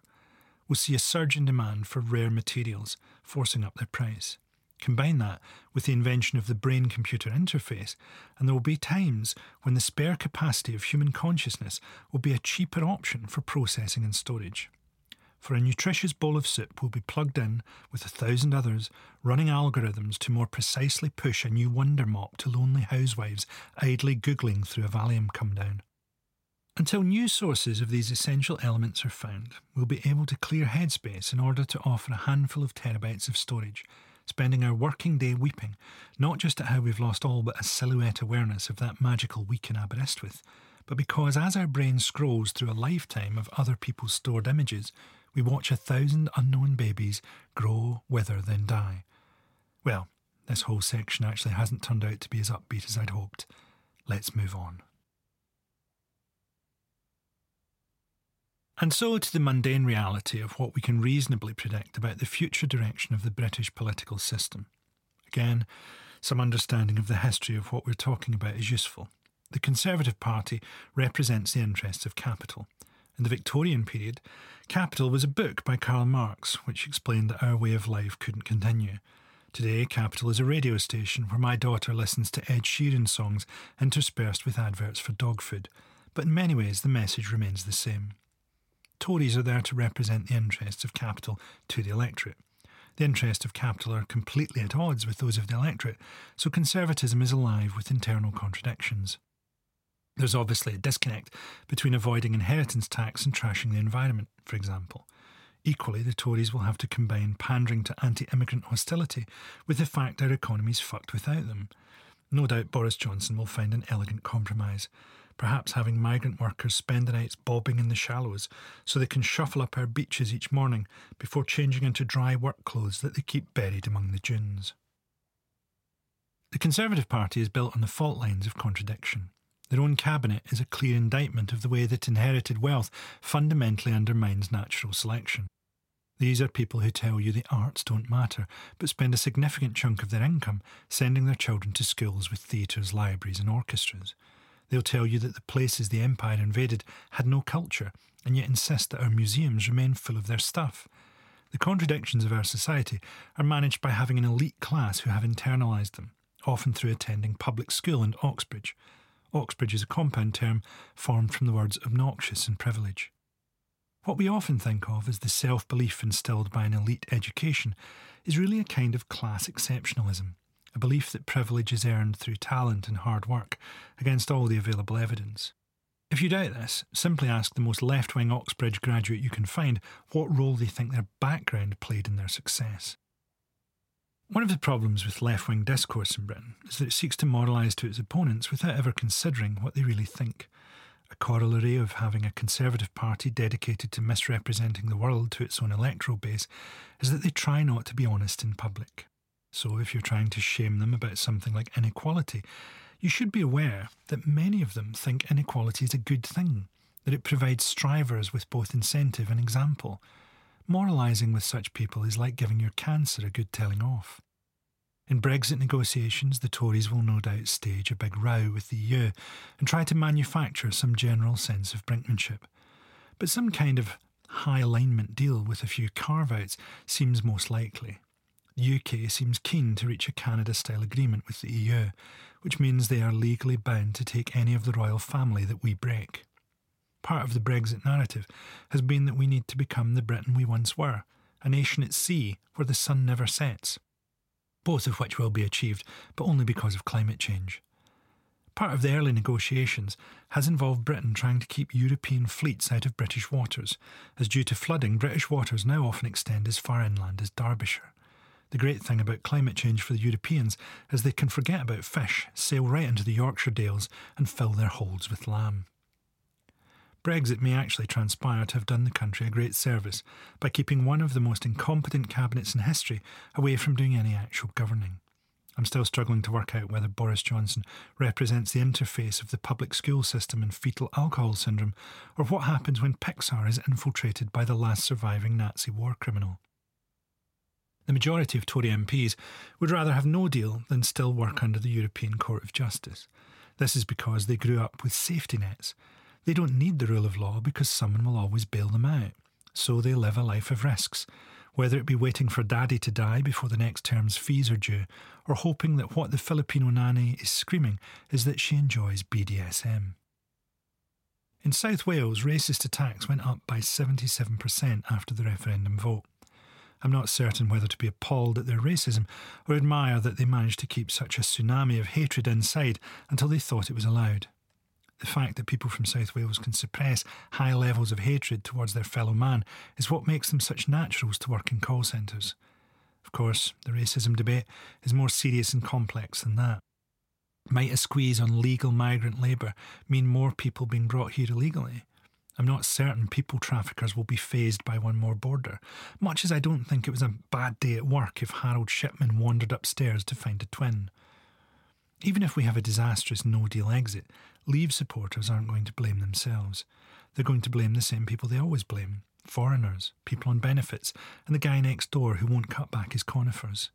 will see a surge in demand for rare materials, forcing up their price. Combine that with the invention of the brain computer interface, and there will be times when the spare capacity of human consciousness will be a cheaper option for processing and storage for a nutritious bowl of soup will be plugged in with a thousand others, running algorithms to more precisely push a new wonder mop to lonely housewives idly googling through a Valium come down. Until new sources of these essential elements are found, we'll be able to clear headspace in order to offer a handful of terabytes of storage, spending our working day weeping, not just at how we've lost all but a silhouette awareness of that magical week in Aberystwyth, but because as our brain scrolls through a lifetime of other people's stored images, we watch a thousand unknown babies grow, wither, then die. Well, this whole section actually hasn't turned out to be as upbeat as I'd hoped. Let's move on. And so to the mundane reality of what we can reasonably predict about the future direction of the British political system. Again, some understanding of the history of what we're talking about is useful. The Conservative Party represents the interests of capital. In the Victorian period, Capital was a book by Karl Marx which explained that our way of life couldn't continue. Today, Capital is a radio station where my daughter listens to Ed Sheeran songs interspersed with adverts for dog food, but in many ways the message remains the same. Tories are there to represent the interests of capital to the electorate. The interests of capital are completely at odds with those of the electorate, so conservatism is alive with internal contradictions. There's obviously a disconnect between avoiding inheritance tax and trashing the environment, for example. Equally, the Tories will have to combine pandering to anti immigrant hostility with the fact our economy's fucked without them. No doubt Boris Johnson will find an elegant compromise perhaps having migrant workers spend the nights bobbing in the shallows so they can shuffle up our beaches each morning before changing into dry work clothes that they keep buried among the dunes. The Conservative Party is built on the fault lines of contradiction. Their own cabinet is a clear indictment of the way that inherited wealth fundamentally undermines natural selection. These are people who tell you the arts don't matter, but spend a significant chunk of their income sending their children to schools with theatres, libraries, and orchestras. They'll tell you that the places the Empire invaded had no culture, and yet insist that our museums remain full of their stuff. The contradictions of our society are managed by having an elite class who have internalised them, often through attending public school and Oxbridge. Oxbridge is a compound term formed from the words obnoxious and privilege. What we often think of as the self belief instilled by an elite education is really a kind of class exceptionalism a belief that privilege is earned through talent and hard work, against all the available evidence. If you doubt this, simply ask the most left wing Oxbridge graduate you can find what role they think their background played in their success. One of the problems with left wing discourse in Britain is that it seeks to moralise to its opponents without ever considering what they really think. A corollary of having a Conservative Party dedicated to misrepresenting the world to its own electoral base is that they try not to be honest in public. So, if you're trying to shame them about something like inequality, you should be aware that many of them think inequality is a good thing, that it provides strivers with both incentive and example. Moralising with such people is like giving your cancer a good telling off. In Brexit negotiations, the Tories will no doubt stage a big row with the EU and try to manufacture some general sense of brinkmanship. But some kind of high alignment deal with a few carve outs seems most likely. The UK seems keen to reach a Canada style agreement with the EU, which means they are legally bound to take any of the royal family that we break. Part of the Brexit narrative has been that we need to become the Britain we once were, a nation at sea where the sun never sets. Both of which will be achieved, but only because of climate change. Part of the early negotiations has involved Britain trying to keep European fleets out of British waters, as due to flooding, British waters now often extend as far inland as Derbyshire. The great thing about climate change for the Europeans is they can forget about fish, sail right into the Yorkshire Dales, and fill their holds with lamb. Brexit may actually transpire to have done the country a great service by keeping one of the most incompetent cabinets in history away from doing any actual governing. I'm still struggling to work out whether Boris Johnson represents the interface of the public school system and fetal alcohol syndrome, or what happens when Pixar is infiltrated by the last surviving Nazi war criminal. The majority of Tory MPs would rather have no deal than still work under the European Court of Justice. This is because they grew up with safety nets. They don't need the rule of law because someone will always bail them out. So they live a life of risks, whether it be waiting for daddy to die before the next term's fees are due, or hoping that what the Filipino nanny is screaming is that she enjoys BDSM. In South Wales, racist attacks went up by 77% after the referendum vote. I'm not certain whether to be appalled at their racism or admire that they managed to keep such a tsunami of hatred inside until they thought it was allowed. The fact that people from South Wales can suppress high levels of hatred towards their fellow man is what makes them such naturals to work in call centres. Of course, the racism debate is more serious and complex than that. Might a squeeze on legal migrant labour mean more people being brought here illegally? I'm not certain people traffickers will be fazed by one more border, much as I don't think it was a bad day at work if Harold Shipman wandered upstairs to find a twin. Even if we have a disastrous no deal exit, Leave supporters aren't going to blame themselves. they're going to blame the same people they always blame foreigners, people on benefits, and the guy next door who won't cut back his conifers.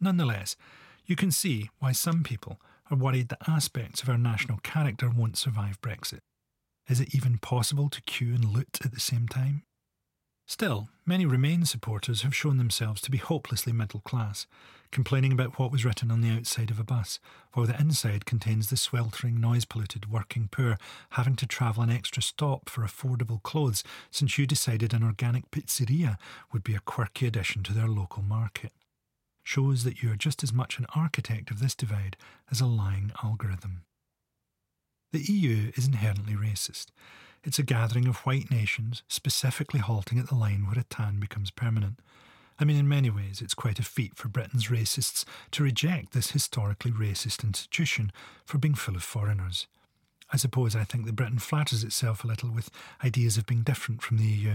Nonetheless, you can see why some people are worried that aspects of our national character won't survive Brexit. Is it even possible to queue and loot at the same time? Still, many Remain supporters have shown themselves to be hopelessly middle class, complaining about what was written on the outside of a bus, while the inside contains the sweltering, noise polluted working poor having to travel an extra stop for affordable clothes since you decided an organic pizzeria would be a quirky addition to their local market. Shows that you are just as much an architect of this divide as a lying algorithm. The EU is inherently racist. It's a gathering of white nations, specifically halting at the line where a tan becomes permanent. I mean, in many ways, it's quite a feat for Britain's racists to reject this historically racist institution for being full of foreigners. I suppose I think that Britain flatters itself a little with ideas of being different from the EU.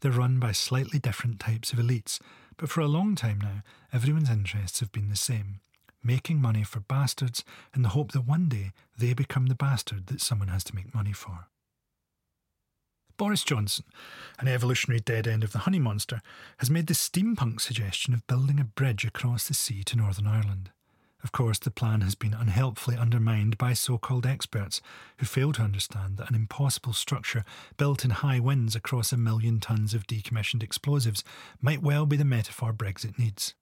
They're run by slightly different types of elites, but for a long time now, everyone's interests have been the same making money for bastards in the hope that one day they become the bastard that someone has to make money for. Boris Johnson, an evolutionary dead end of the honey monster, has made the steampunk suggestion of building a bridge across the sea to Northern Ireland. Of course, the plan has been unhelpfully undermined by so called experts who fail to understand that an impossible structure built in high winds across a million tons of decommissioned explosives might well be the metaphor Brexit needs.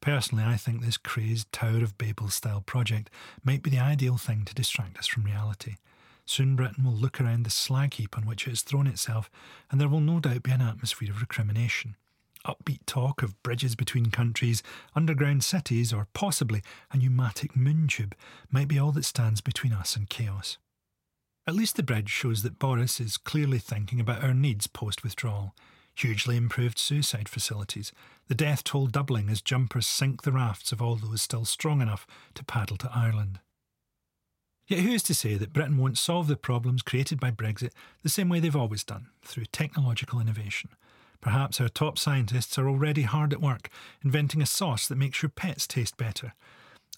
Personally, I think this crazed Tower of Babel style project might be the ideal thing to distract us from reality. Soon Britain will look around the slag heap on which it has thrown itself, and there will no doubt be an atmosphere of recrimination. Upbeat talk of bridges between countries, underground cities, or possibly a pneumatic moon tube might be all that stands between us and chaos. At least the bridge shows that Boris is clearly thinking about our needs post withdrawal. Hugely improved suicide facilities, the death toll doubling as jumpers sink the rafts of all those still strong enough to paddle to Ireland. Yet who is to say that Britain won't solve the problems created by Brexit the same way they've always done, through technological innovation? Perhaps our top scientists are already hard at work inventing a sauce that makes your pets taste better.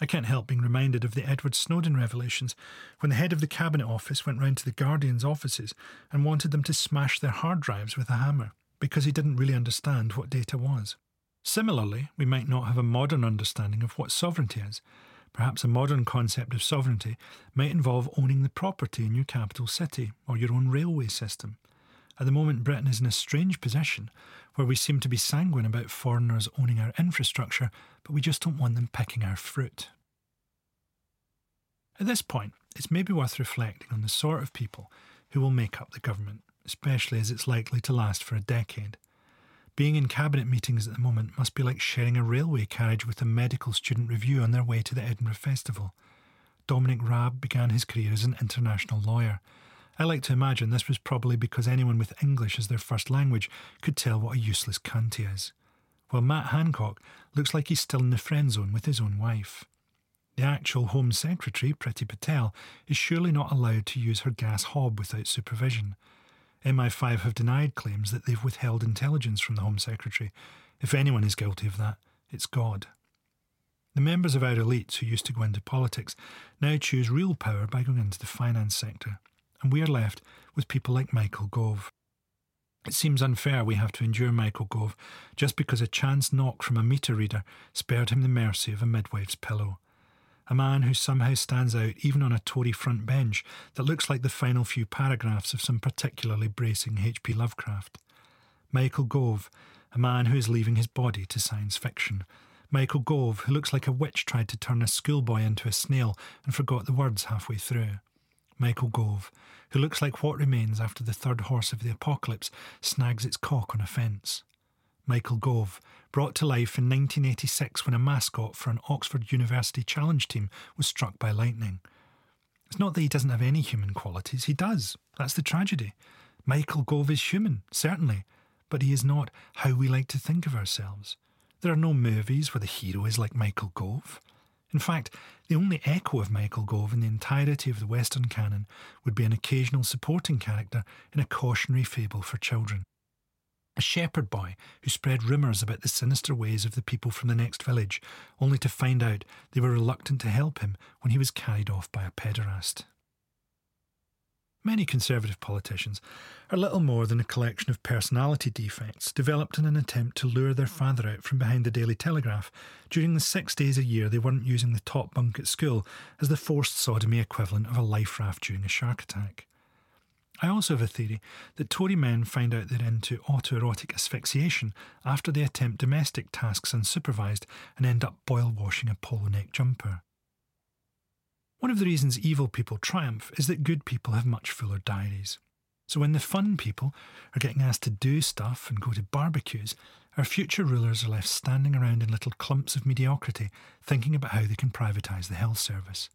I can't help being reminded of the Edward Snowden revelations when the head of the Cabinet Office went round to the Guardian's offices and wanted them to smash their hard drives with a hammer because he didn't really understand what data was. Similarly, we might not have a modern understanding of what sovereignty is. Perhaps a modern concept of sovereignty might involve owning the property in your capital city or your own railway system. At the moment, Britain is in a strange position where we seem to be sanguine about foreigners owning our infrastructure, but we just don't want them picking our fruit. At this point, it's maybe worth reflecting on the sort of people who will make up the government, especially as it's likely to last for a decade. Being in cabinet meetings at the moment must be like sharing a railway carriage with a medical student revue on their way to the Edinburgh Festival. Dominic Raab began his career as an international lawyer. I like to imagine this was probably because anyone with English as their first language could tell what a useless cunt he is. While Matt Hancock looks like he's still in the friend zone with his own wife. The actual Home Secretary, Priti Patel, is surely not allowed to use her gas hob without supervision. MI5 have denied claims that they've withheld intelligence from the Home Secretary. If anyone is guilty of that, it's God. The members of our elites who used to go into politics now choose real power by going into the finance sector, and we are left with people like Michael Gove. It seems unfair we have to endure Michael Gove just because a chance knock from a meter reader spared him the mercy of a midwife's pillow a man who somehow stands out even on a Tory front bench that looks like the final few paragraphs of some particularly bracing H.P. Lovecraft. Michael Gove, a man who is leaving his body to science fiction. Michael Gove, who looks like a witch tried to turn a schoolboy into a snail and forgot the words halfway through. Michael Gove, who looks like what remains after the third horse of the apocalypse snags its cock on a fence. Michael Gove, brought to life in 1986 when a mascot for an Oxford University challenge team was struck by lightning. It's not that he doesn't have any human qualities, he does. That's the tragedy. Michael Gove is human, certainly, but he is not how we like to think of ourselves. There are no movies where the hero is like Michael Gove. In fact, the only echo of Michael Gove in the entirety of the Western canon would be an occasional supporting character in a cautionary fable for children a shepherd boy who spread rumours about the sinister ways of the people from the next village, only to find out they were reluctant to help him when he was carried off by a pederast. Many Conservative politicians are little more than a collection of personality defects developed in an attempt to lure their father out from behind the Daily Telegraph during the six days a year they weren't using the top bunk at school as the forced sodomy equivalent of a life raft during a shark attack. I also have a theory that Tory men find out they're into autoerotic asphyxiation after they attempt domestic tasks unsupervised and end up boil washing a polo neck jumper. One of the reasons evil people triumph is that good people have much fuller diaries. So when the fun people are getting asked to do stuff and go to barbecues, our future rulers are left standing around in little clumps of mediocrity, thinking about how they can privatise the health service.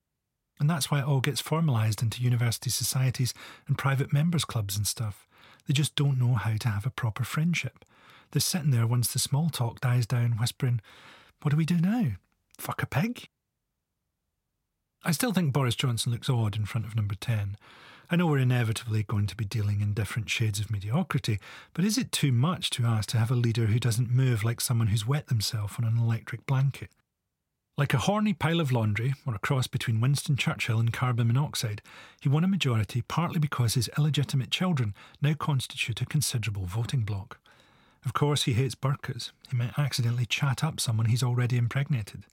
And that's why it all gets formalised into university societies and private members' clubs and stuff. They just don't know how to have a proper friendship. They're sitting there once the small talk dies down, whispering, What do we do now? Fuck a pig? I still think Boris Johnson looks odd in front of number 10. I know we're inevitably going to be dealing in different shades of mediocrity, but is it too much to ask to have a leader who doesn't move like someone who's wet themselves on an electric blanket? Like a horny pile of laundry, or a cross between Winston Churchill and carbon monoxide, he won a majority partly because his illegitimate children now constitute a considerable voting bloc. Of course, he hates burqas. He might accidentally chat up someone he's already impregnated.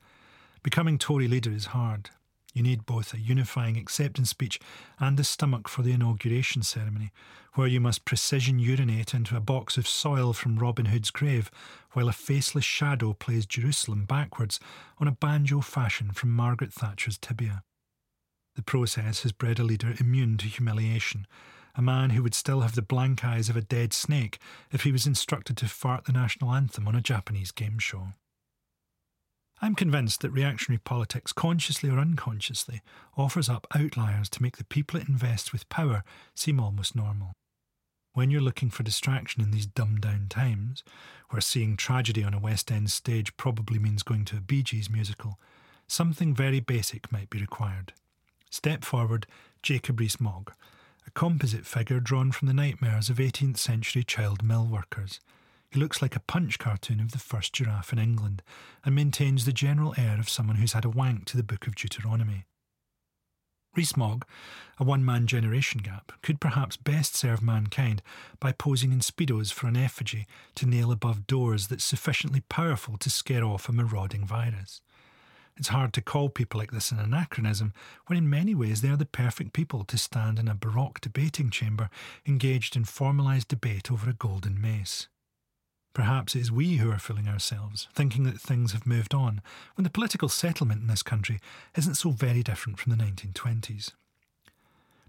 Becoming Tory leader is hard, you need both a unifying acceptance speech and a stomach for the inauguration ceremony, where you must precision urinate into a box of soil from Robin Hood's grave, while a faceless shadow plays Jerusalem backwards on a banjo fashion from Margaret Thatcher's tibia. The process has bred a leader immune to humiliation, a man who would still have the blank eyes of a dead snake if he was instructed to fart the national anthem on a Japanese game show. I'm convinced that reactionary politics, consciously or unconsciously, offers up outliers to make the people it invests with power seem almost normal. When you're looking for distraction in these dumbed down times, where seeing tragedy on a West End stage probably means going to a Bee Gees musical, something very basic might be required. Step forward Jacob Rees Mogg, a composite figure drawn from the nightmares of 18th century child mill workers he looks like a punch cartoon of the first giraffe in England and maintains the general air of someone who's had a wank to the Book of Deuteronomy. Rees-Mogg, a one-man generation gap, could perhaps best serve mankind by posing in speedos for an effigy to nail above doors that's sufficiently powerful to scare off a marauding virus. It's hard to call people like this an anachronism when in many ways they are the perfect people to stand in a baroque debating chamber engaged in formalised debate over a golden mace. Perhaps it is we who are fooling ourselves, thinking that things have moved on, when the political settlement in this country isn't so very different from the 1920s.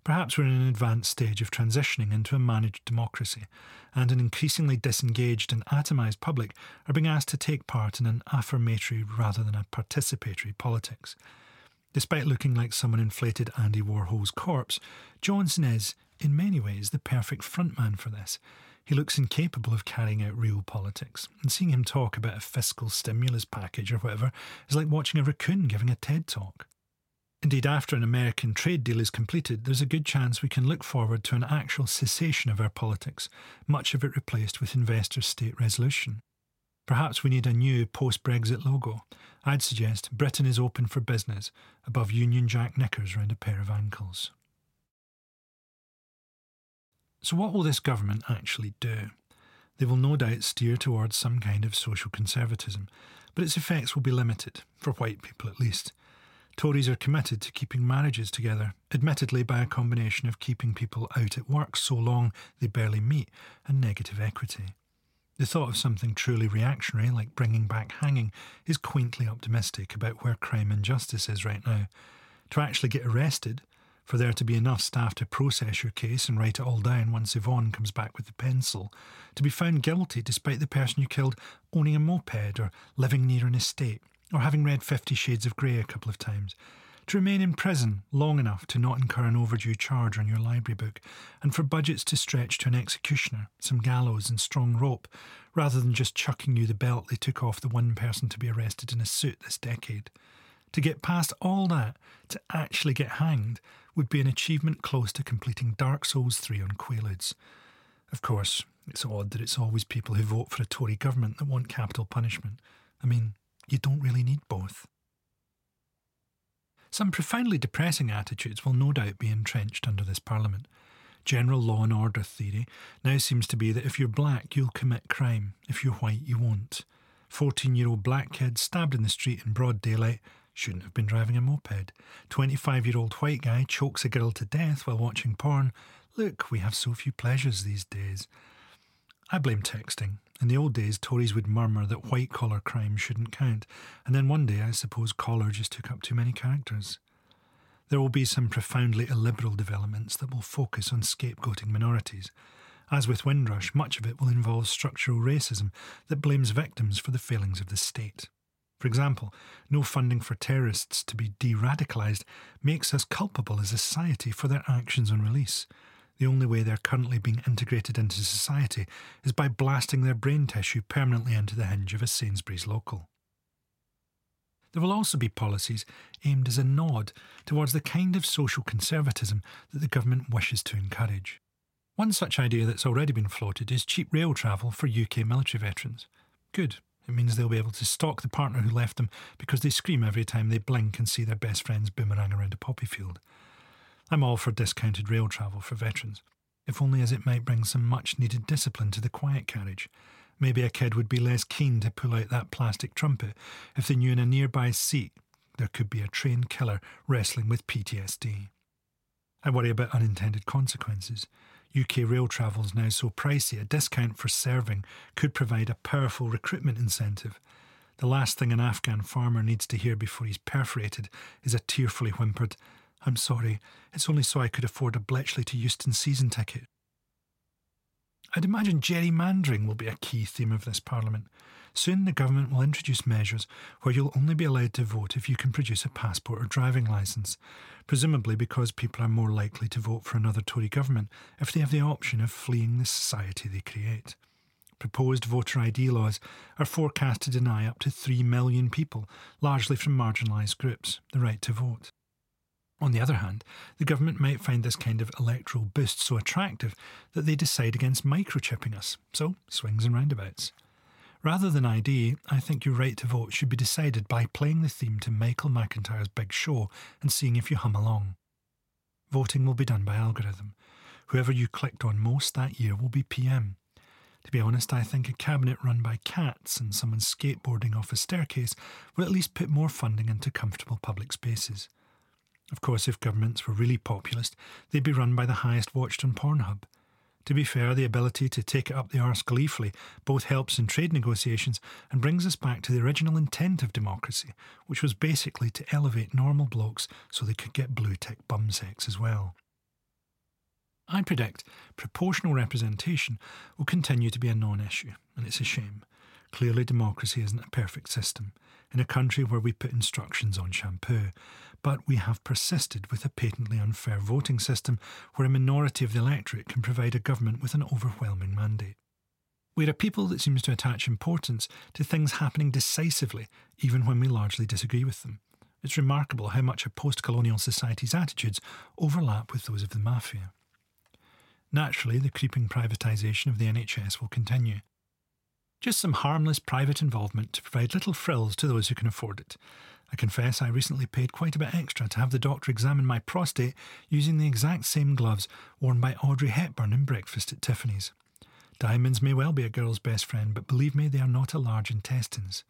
Perhaps we're in an advanced stage of transitioning into a managed democracy, and an increasingly disengaged and atomised public are being asked to take part in an affirmatory rather than a participatory politics. Despite looking like someone inflated Andy Warhol's corpse, Johnson is, in many ways, the perfect frontman for this, he looks incapable of carrying out real politics, and seeing him talk about a fiscal stimulus package or whatever is like watching a raccoon giving a TED talk. Indeed, after an American trade deal is completed, there's a good chance we can look forward to an actual cessation of our politics, much of it replaced with investor state resolution. Perhaps we need a new post Brexit logo. I'd suggest Britain is open for business above Union Jack knickers round a pair of ankles. So, what will this government actually do? They will no doubt steer towards some kind of social conservatism, but its effects will be limited, for white people at least. Tories are committed to keeping marriages together, admittedly by a combination of keeping people out at work so long they barely meet and negative equity. The thought of something truly reactionary, like bringing back hanging, is quaintly optimistic about where crime and justice is right now. To actually get arrested, for there to be enough staff to process your case and write it all down once Yvonne comes back with the pencil, to be found guilty despite the person you killed owning a moped or living near an estate, or having read Fifty Shades of Grey a couple of times, to remain in prison long enough to not incur an overdue charge on your library book, and for budgets to stretch to an executioner, some gallows and strong rope, rather than just chucking you the belt they took off the one person to be arrested in a suit this decade. To get past all that, to actually get hanged, would be an achievement close to completing Dark Souls 3 on Quaaludes. Of course, it's odd that it's always people who vote for a Tory government that want capital punishment. I mean, you don't really need both. Some profoundly depressing attitudes will no doubt be entrenched under this Parliament. general law and order theory now seems to be that if you're black, you'll commit crime. If you're white, you won't. 14 year old black kid stabbed in the street in broad daylight shouldn't have been driving a moped. 25 year old white guy chokes a girl to death while watching porn. Look, we have so few pleasures these days. I blame texting. In the old days, Tories would murmur that white collar crime shouldn't count, and then one day I suppose collar just took up too many characters. There will be some profoundly illiberal developments that will focus on scapegoating minorities. As with Windrush, much of it will involve structural racism that blames victims for the failings of the state. For example, no funding for terrorists to be de radicalised makes us culpable as a society for their actions on release. The only way they're currently being integrated into society is by blasting their brain tissue permanently into the hinge of a Sainsbury's local. There will also be policies aimed as a nod towards the kind of social conservatism that the government wishes to encourage. One such idea that's already been floated is cheap rail travel for UK military veterans. Good. It means they'll be able to stalk the partner who left them because they scream every time they blink and see their best friends boomerang around a poppy field. I'm all for discounted rail travel for veterans, if only as it might bring some much needed discipline to the quiet carriage. Maybe a kid would be less keen to pull out that plastic trumpet if they knew in a nearby seat there could be a trained killer wrestling with PTSD. I worry about unintended consequences. UK rail travel is now so pricey, a discount for serving could provide a powerful recruitment incentive. The last thing an Afghan farmer needs to hear before he's perforated is a tearfully whimpered, I'm sorry, it's only so I could afford a Bletchley to Euston season ticket. I'd imagine gerrymandering will be a key theme of this Parliament. Soon the government will introduce measures where you'll only be allowed to vote if you can produce a passport or driving licence, presumably because people are more likely to vote for another Tory government if they have the option of fleeing the society they create. Proposed voter ID laws are forecast to deny up to 3 million people, largely from marginalised groups, the right to vote. On the other hand, the government might find this kind of electoral boost so attractive that they decide against microchipping us. So, swings and roundabouts. Rather than ID, I think your right to vote should be decided by playing the theme to Michael McIntyre's Big Show and seeing if you hum along. Voting will be done by algorithm. Whoever you clicked on most that year will be PM. To be honest, I think a cabinet run by cats and someone skateboarding off a staircase will at least put more funding into comfortable public spaces. Of course, if governments were really populist, they'd be run by the highest watched on Pornhub. To be fair, the ability to take it up the arse gleefully both helps in trade negotiations and brings us back to the original intent of democracy, which was basically to elevate normal blokes so they could get blue tick bum sex as well. I predict proportional representation will continue to be a non issue, and it's a shame. Clearly, democracy isn't a perfect system in a country where we put instructions on shampoo, but we have persisted with a patently unfair voting system where a minority of the electorate can provide a government with an overwhelming mandate. We're a people that seems to attach importance to things happening decisively, even when we largely disagree with them. It's remarkable how much a post colonial society's attitudes overlap with those of the mafia. Naturally, the creeping privatisation of the NHS will continue. Just some harmless private involvement to provide little frills to those who can afford it. I confess I recently paid quite a bit extra to have the doctor examine my prostate using the exact same gloves worn by Audrey Hepburn in Breakfast at Tiffany's. Diamonds may well be a girl's best friend, but believe me, they are not a large intestines.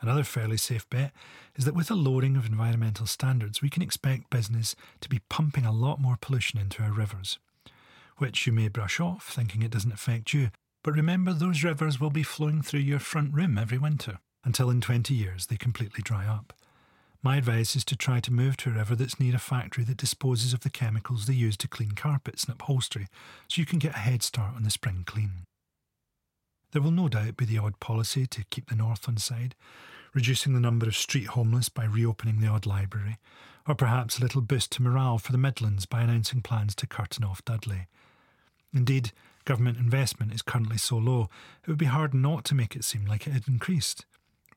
Another fairly safe bet is that with a lowering of environmental standards, we can expect business to be pumping a lot more pollution into our rivers, which you may brush off thinking it doesn't affect you, but remember, those rivers will be flowing through your front room every winter until in 20 years they completely dry up. My advice is to try to move to a river that's near a factory that disposes of the chemicals they use to clean carpets and upholstery so you can get a head start on the spring clean. There will no doubt be the odd policy to keep the north on side, reducing the number of street homeless by reopening the odd library, or perhaps a little boost to morale for the Midlands by announcing plans to curtain off Dudley. Indeed, Government investment is currently so low, it would be hard not to make it seem like it had increased.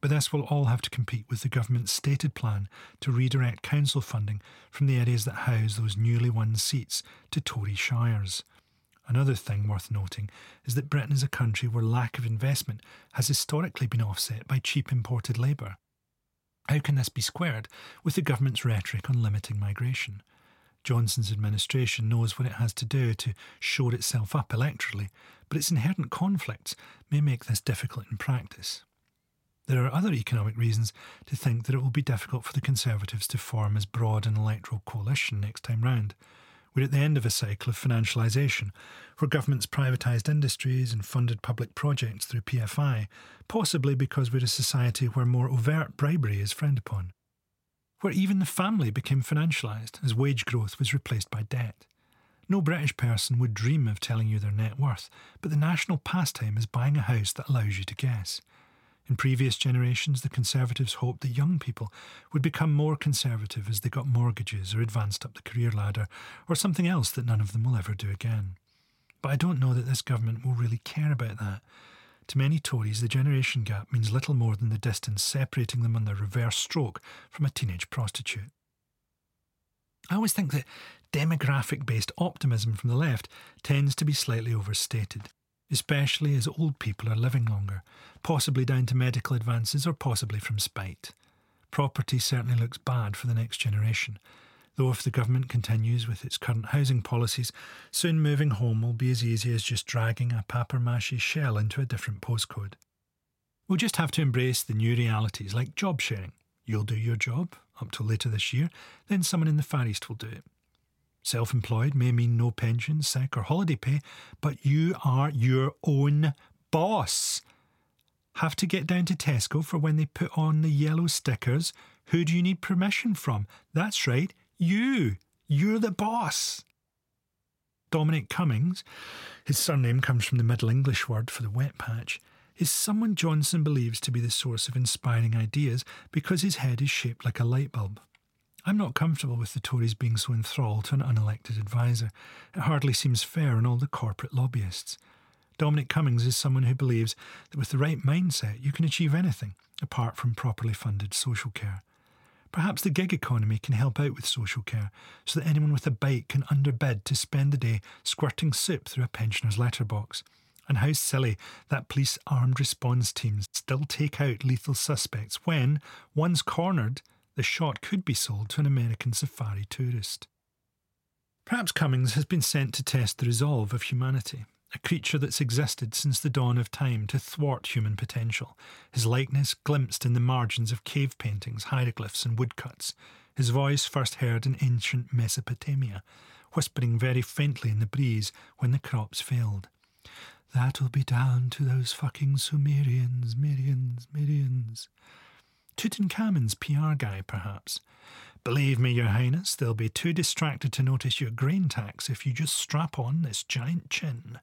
But this will all have to compete with the government's stated plan to redirect council funding from the areas that house those newly won seats to Tory shires. Another thing worth noting is that Britain is a country where lack of investment has historically been offset by cheap imported labour. How can this be squared with the government's rhetoric on limiting migration? Johnson's administration knows what it has to do to shore itself up electorally, but its inherent conflicts may make this difficult in practice. There are other economic reasons to think that it will be difficult for the Conservatives to form as broad an electoral coalition next time round. We're at the end of a cycle of financialisation, where governments privatised industries and funded public projects through PFI, possibly because we're a society where more overt bribery is frowned upon. Where even the family became financialised as wage growth was replaced by debt. No British person would dream of telling you their net worth, but the national pastime is buying a house that allows you to guess. In previous generations, the Conservatives hoped that young people would become more conservative as they got mortgages or advanced up the career ladder, or something else that none of them will ever do again. But I don't know that this government will really care about that. To many Tories, the generation gap means little more than the distance separating them on their reverse stroke from a teenage prostitute. I always think that demographic based optimism from the left tends to be slightly overstated especially as old people are living longer, possibly down to medical advances or possibly from spite. Property certainly looks bad for the next generation, though if the government continues with its current housing policies, soon moving home will be as easy as just dragging a papier mâché shell into a different postcode. We'll just have to embrace the new realities like job sharing. You'll do your job up till later this year, then someone in the Far East will do it. Self employed may mean no pension, sick, or holiday pay, but you are your own boss. Have to get down to Tesco for when they put on the yellow stickers. Who do you need permission from? That's right, you. You're the boss. Dominic Cummings, his surname comes from the Middle English word for the wet patch, is someone Johnson believes to be the source of inspiring ideas because his head is shaped like a light bulb. I'm not comfortable with the Tories being so enthralled to an unelected adviser. It hardly seems fair on all the corporate lobbyists. Dominic Cummings is someone who believes that with the right mindset you can achieve anything, apart from properly funded social care. Perhaps the gig economy can help out with social care, so that anyone with a bike can underbid to spend the day squirting soup through a pensioner's letterbox. And how silly that police armed response teams still take out lethal suspects when, once cornered, the shot could be sold to an American safari tourist. Perhaps Cummings has been sent to test the resolve of humanity, a creature that's existed since the dawn of time to thwart human potential, his likeness glimpsed in the margins of cave paintings, hieroglyphs, and woodcuts, his voice first heard in ancient Mesopotamia, whispering very faintly in the breeze when the crops failed. That'll be down to those fucking Sumerians, millions, millions. Tutankhamun's PR guy, perhaps. Believe me, Your Highness, they'll be too distracted to notice your grain tax if you just strap on this giant chin.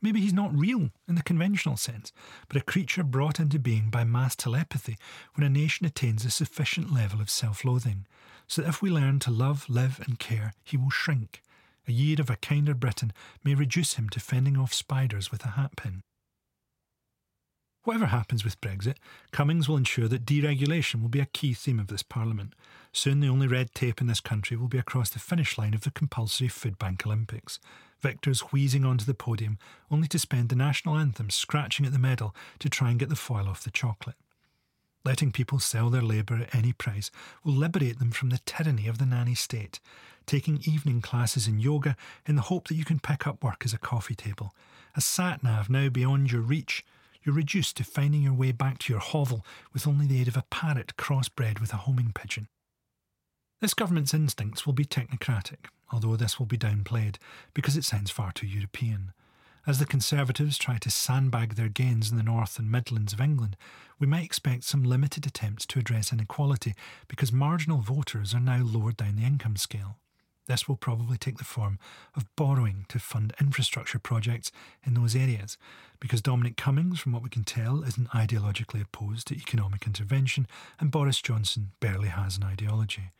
Maybe he's not real in the conventional sense, but a creature brought into being by mass telepathy when a nation attains a sufficient level of self loathing, so that if we learn to love, live, and care, he will shrink. A year of a kinder Britain may reduce him to fending off spiders with a hatpin. Whatever happens with Brexit, Cummings will ensure that deregulation will be a key theme of this Parliament. Soon, the only red tape in this country will be across the finish line of the compulsory Food Bank Olympics. Victors wheezing onto the podium, only to spend the national anthem scratching at the medal to try and get the foil off the chocolate. Letting people sell their labour at any price will liberate them from the tyranny of the nanny state. Taking evening classes in yoga in the hope that you can pick up work as a coffee table. A sat nav now beyond your reach you're reduced to finding your way back to your hovel with only the aid of a parrot crossbred with a homing pigeon. This government's instincts will be technocratic, although this will be downplayed because it sounds far too European. As the Conservatives try to sandbag their gains in the North and Midlands of England, we might expect some limited attempts to address inequality because marginal voters are now lower down the income scale. This will probably take the form of borrowing to fund infrastructure projects in those areas, because Dominic Cummings, from what we can tell, isn't ideologically opposed to economic intervention, and Boris Johnson barely has an ideology.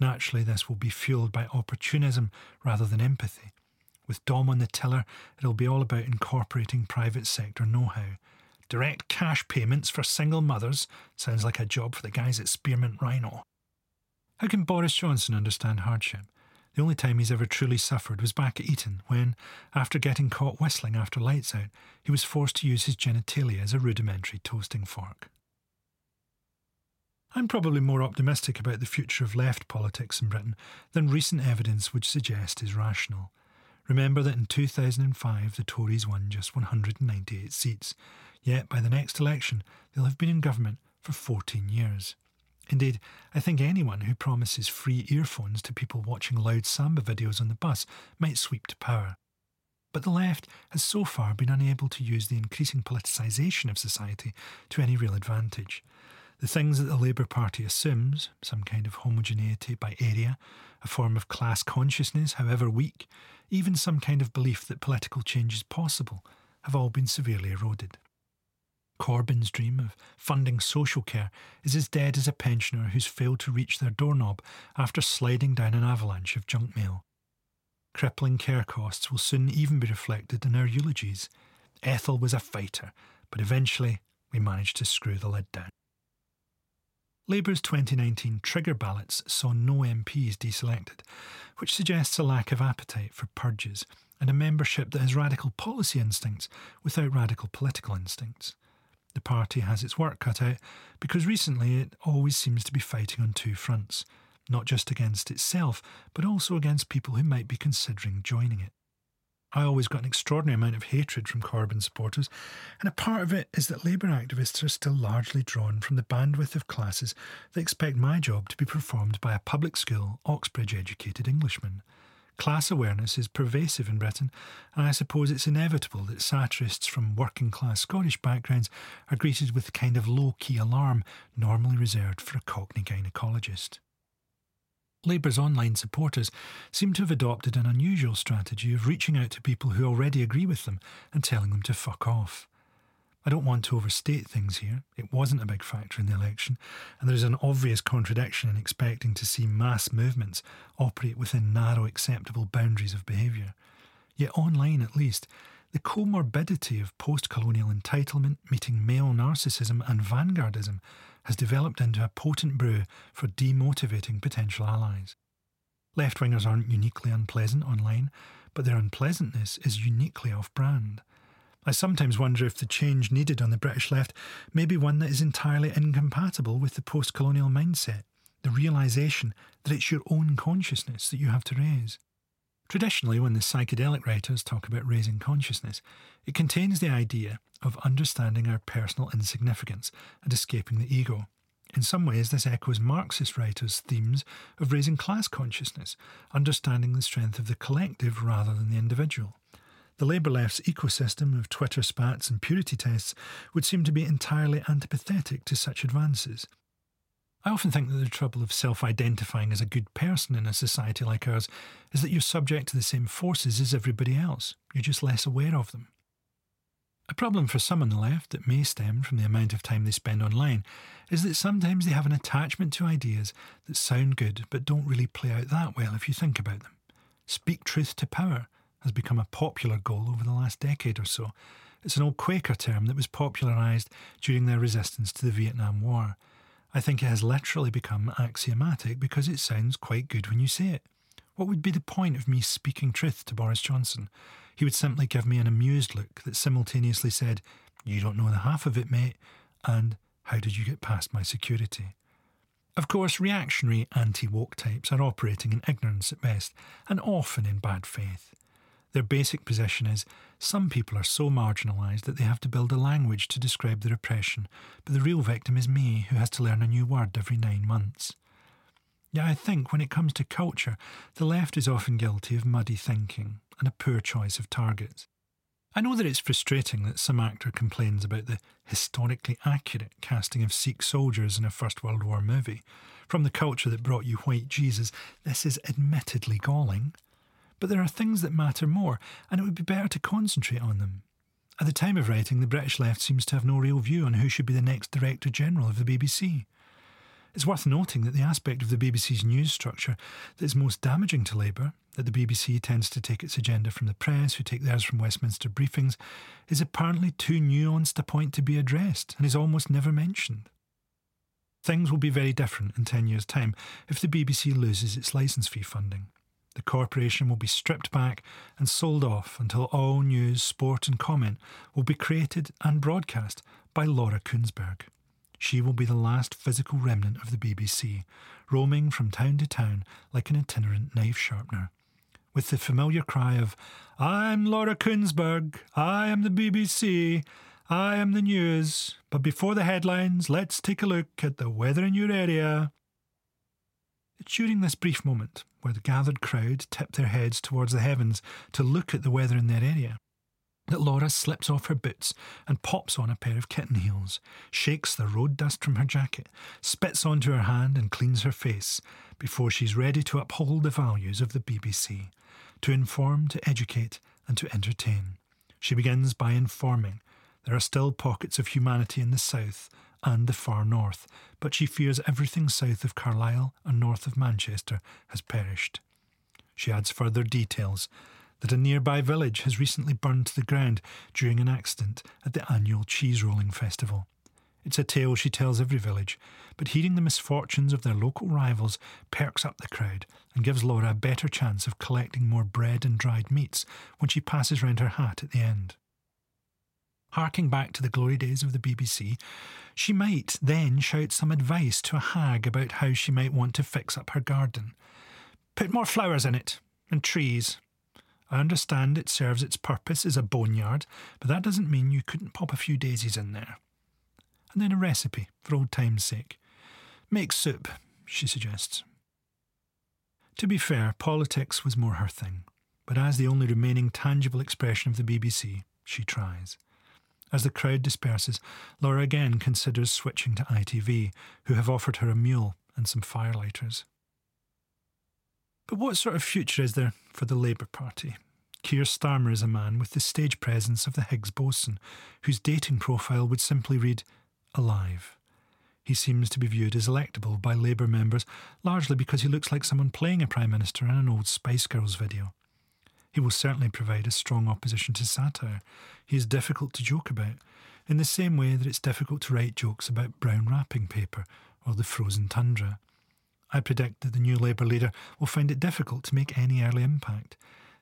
Naturally, this will be fueled by opportunism rather than empathy. With Dom on the tiller, it'll be all about incorporating private sector know how. Direct cash payments for single mothers sounds like a job for the guys at Spearmint Rhino. How can Boris Johnson understand hardship? The only time he's ever truly suffered was back at Eton, when, after getting caught whistling after lights out, he was forced to use his genitalia as a rudimentary toasting fork. I'm probably more optimistic about the future of left politics in Britain than recent evidence would suggest is rational. Remember that in 2005 the Tories won just 198 seats, yet by the next election they'll have been in government for 14 years. Indeed, I think anyone who promises free earphones to people watching loud samba videos on the bus might sweep to power. But the left has so far been unable to use the increasing politicisation of society to any real advantage. The things that the Labour Party assumes, some kind of homogeneity by area, a form of class consciousness, however weak, even some kind of belief that political change is possible, have all been severely eroded. Corbyn's dream of funding social care is as dead as a pensioner who's failed to reach their doorknob after sliding down an avalanche of junk mail. Crippling care costs will soon even be reflected in our eulogies. Ethel was a fighter, but eventually we managed to screw the lid down. Labour's 2019 trigger ballots saw no MPs deselected, which suggests a lack of appetite for purges and a membership that has radical policy instincts without radical political instincts. The party has its work cut out because recently it always seems to be fighting on two fronts, not just against itself, but also against people who might be considering joining it. I always got an extraordinary amount of hatred from Corbyn supporters, and a part of it is that Labour activists are still largely drawn from the bandwidth of classes that expect my job to be performed by a public school, Oxbridge educated Englishman. Class awareness is pervasive in Britain, and I suppose it's inevitable that satirists from working class Scottish backgrounds are greeted with the kind of low key alarm normally reserved for a Cockney gynaecologist. Labour's online supporters seem to have adopted an unusual strategy of reaching out to people who already agree with them and telling them to fuck off. I don't want to overstate things here. It wasn't a big factor in the election, and there is an obvious contradiction in expecting to see mass movements operate within narrow acceptable boundaries of behaviour. Yet, online at least, the comorbidity of post colonial entitlement meeting male narcissism and vanguardism has developed into a potent brew for demotivating potential allies. Left wingers aren't uniquely unpleasant online, but their unpleasantness is uniquely off brand. I sometimes wonder if the change needed on the British left may be one that is entirely incompatible with the post colonial mindset, the realisation that it's your own consciousness that you have to raise. Traditionally, when the psychedelic writers talk about raising consciousness, it contains the idea of understanding our personal insignificance and escaping the ego. In some ways, this echoes Marxist writers' themes of raising class consciousness, understanding the strength of the collective rather than the individual. The Labour left's ecosystem of Twitter spats and purity tests would seem to be entirely antipathetic to such advances. I often think that the trouble of self identifying as a good person in a society like ours is that you're subject to the same forces as everybody else, you're just less aware of them. A problem for some on the left that may stem from the amount of time they spend online is that sometimes they have an attachment to ideas that sound good but don't really play out that well if you think about them. Speak truth to power has become a popular goal over the last decade or so. It's an old Quaker term that was popularised during their resistance to the Vietnam War. I think it has literally become axiomatic because it sounds quite good when you say it. What would be the point of me speaking truth to Boris Johnson? He would simply give me an amused look that simultaneously said, You don't know the half of it, mate, and How did you get past my security? Of course, reactionary anti woke types are operating in ignorance at best, and often in bad faith. Their basic position is some people are so marginalised that they have to build a language to describe their oppression, but the real victim is me, who has to learn a new word every nine months. Yeah, I think when it comes to culture, the left is often guilty of muddy thinking and a poor choice of targets. I know that it's frustrating that some actor complains about the historically accurate casting of Sikh soldiers in a First World War movie. From the culture that brought you White Jesus, this is admittedly galling. But there are things that matter more, and it would be better to concentrate on them. At the time of writing, the British left seems to have no real view on who should be the next Director General of the BBC. It's worth noting that the aspect of the BBC's news structure that is most damaging to Labour, that the BBC tends to take its agenda from the press, who take theirs from Westminster briefings, is apparently too nuanced a point to be addressed and is almost never mentioned. Things will be very different in 10 years' time if the BBC loses its licence fee funding. The corporation will be stripped back and sold off until all news, sport, and comment will be created and broadcast by Laura Kuenssberg. She will be the last physical remnant of the BBC, roaming from town to town like an itinerant knife sharpener. With the familiar cry of, I'm Laura Kuenssberg, I am the BBC, I am the news, but before the headlines, let's take a look at the weather in your area. During this brief moment, where the gathered crowd tip their heads towards the heavens to look at the weather in their area, that Laura slips off her boots and pops on a pair of kitten heels, shakes the road dust from her jacket, spits onto her hand, and cleans her face before she's ready to uphold the values of the BBC to inform, to educate, and to entertain. She begins by informing. There are still pockets of humanity in the south and the far north, but she fears everything south of Carlisle and north of Manchester has perished. She adds further details that a nearby village has recently burned to the ground during an accident at the annual cheese rolling festival. It's a tale she tells every village, but hearing the misfortunes of their local rivals perks up the crowd and gives Laura a better chance of collecting more bread and dried meats when she passes round her hat at the end. Harking back to the glory days of the BBC, she might then shout some advice to a hag about how she might want to fix up her garden. Put more flowers in it, and trees. I understand it serves its purpose as a boneyard, but that doesn't mean you couldn't pop a few daisies in there. And then a recipe, for old time's sake. Make soup, she suggests. To be fair, politics was more her thing, but as the only remaining tangible expression of the BBC, she tries. As the crowd disperses, Laura again considers switching to ITV, who have offered her a mule and some firelighters. But what sort of future is there for the Labour Party? Keir Starmer is a man with the stage presence of the Higgs boson, whose dating profile would simply read alive. He seems to be viewed as electable by Labour members largely because he looks like someone playing a Prime Minister in an old Spice Girls video. He will certainly provide a strong opposition to satire. He is difficult to joke about, in the same way that it's difficult to write jokes about brown wrapping paper or the frozen tundra. I predict that the new Labour leader will find it difficult to make any early impact.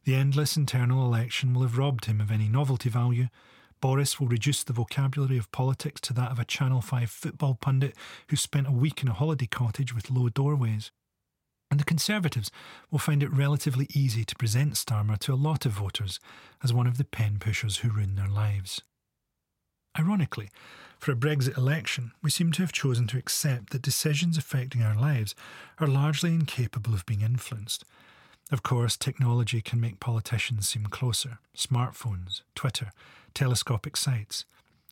The endless internal election will have robbed him of any novelty value, Boris will reduce the vocabulary of politics to that of a Channel 5 football pundit who spent a week in a holiday cottage with low doorways. And the Conservatives will find it relatively easy to present Starmer to a lot of voters as one of the pen pushers who ruin their lives. Ironically, for a Brexit election, we seem to have chosen to accept that decisions affecting our lives are largely incapable of being influenced. Of course, technology can make politicians seem closer smartphones, Twitter, telescopic sights.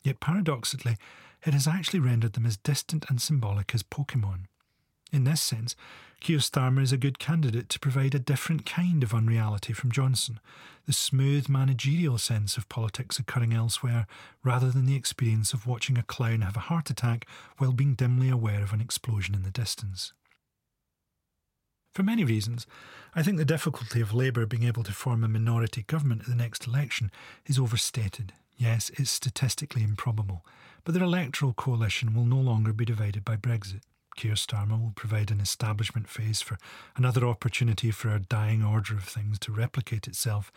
Yet paradoxically, it has actually rendered them as distant and symbolic as Pokemon. In this sense, Keir Starmer is a good candidate to provide a different kind of unreality from Johnson, the smooth managerial sense of politics occurring elsewhere, rather than the experience of watching a clown have a heart attack while being dimly aware of an explosion in the distance. For many reasons, I think the difficulty of Labour being able to form a minority government at the next election is overstated. Yes, it's statistically improbable, but their electoral coalition will no longer be divided by Brexit. Keir Starmer will provide an establishment phase for another opportunity for our dying order of things to replicate itself,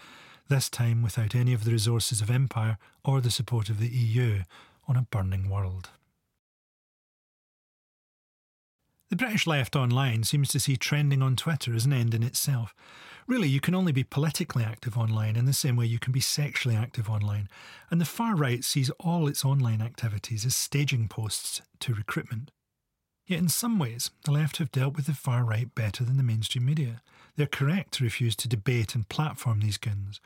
this time without any of the resources of empire or the support of the EU on a burning world. The British left online seems to see trending on Twitter as an end in itself. Really, you can only be politically active online in the same way you can be sexually active online, and the far right sees all its online activities as staging posts to recruitment. Yet, in some ways, the left have dealt with the far right better than the mainstream media. They're correct to refuse to debate and platform these goons.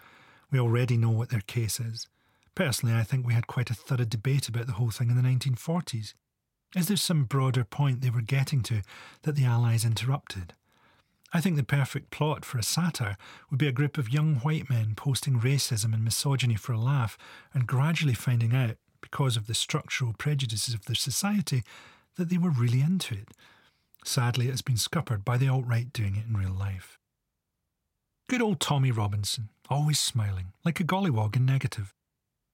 We already know what their case is. Personally, I think we had quite a thorough debate about the whole thing in the 1940s. Is there some broader point they were getting to that the Allies interrupted? I think the perfect plot for a satire would be a group of young white men posting racism and misogyny for a laugh and gradually finding out, because of the structural prejudices of their society, that they were really into it. Sadly, it has been scuppered by the alt right doing it in real life. Good old Tommy Robinson, always smiling, like a gollywog in negative.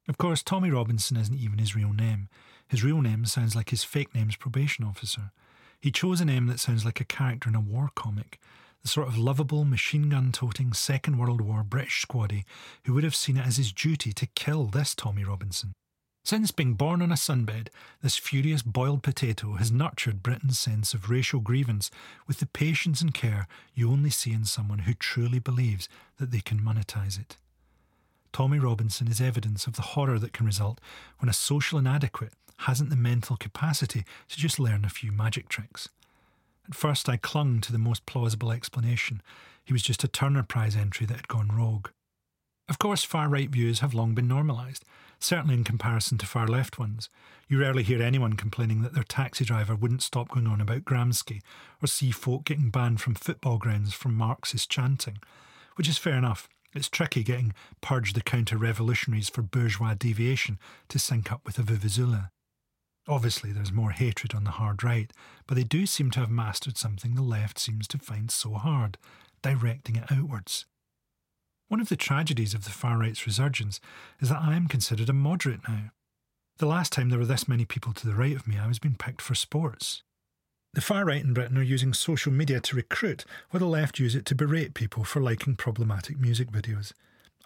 Of course, Tommy Robinson isn't even his real name. His real name sounds like his fake name's probation officer. He chose a name that sounds like a character in a war comic, the sort of lovable, machine gun toting Second World War British squaddy who would have seen it as his duty to kill this Tommy Robinson. Since being born on a sunbed, this furious boiled potato has nurtured Britain's sense of racial grievance with the patience and care you only see in someone who truly believes that they can monetize it. Tommy Robinson is evidence of the horror that can result when a social inadequate hasn't the mental capacity to just learn a few magic tricks. At first, I clung to the most plausible explanation. He was just a Turner Prize entry that had gone rogue. Of course, far right views have long been normalised, certainly in comparison to far left ones. You rarely hear anyone complaining that their taxi driver wouldn't stop going on about Gramsci, or see folk getting banned from football grounds from Marxist chanting, which is fair enough. It's tricky getting purge the counter revolutionaries for bourgeois deviation to sync up with a Vuvuzela. Obviously, there's more hatred on the hard right, but they do seem to have mastered something the left seems to find so hard directing it outwards. One of the tragedies of the far right's resurgence is that I am considered a moderate now. The last time there were this many people to the right of me, I was being picked for sports. The far right in Britain are using social media to recruit, while the left use it to berate people for liking problematic music videos.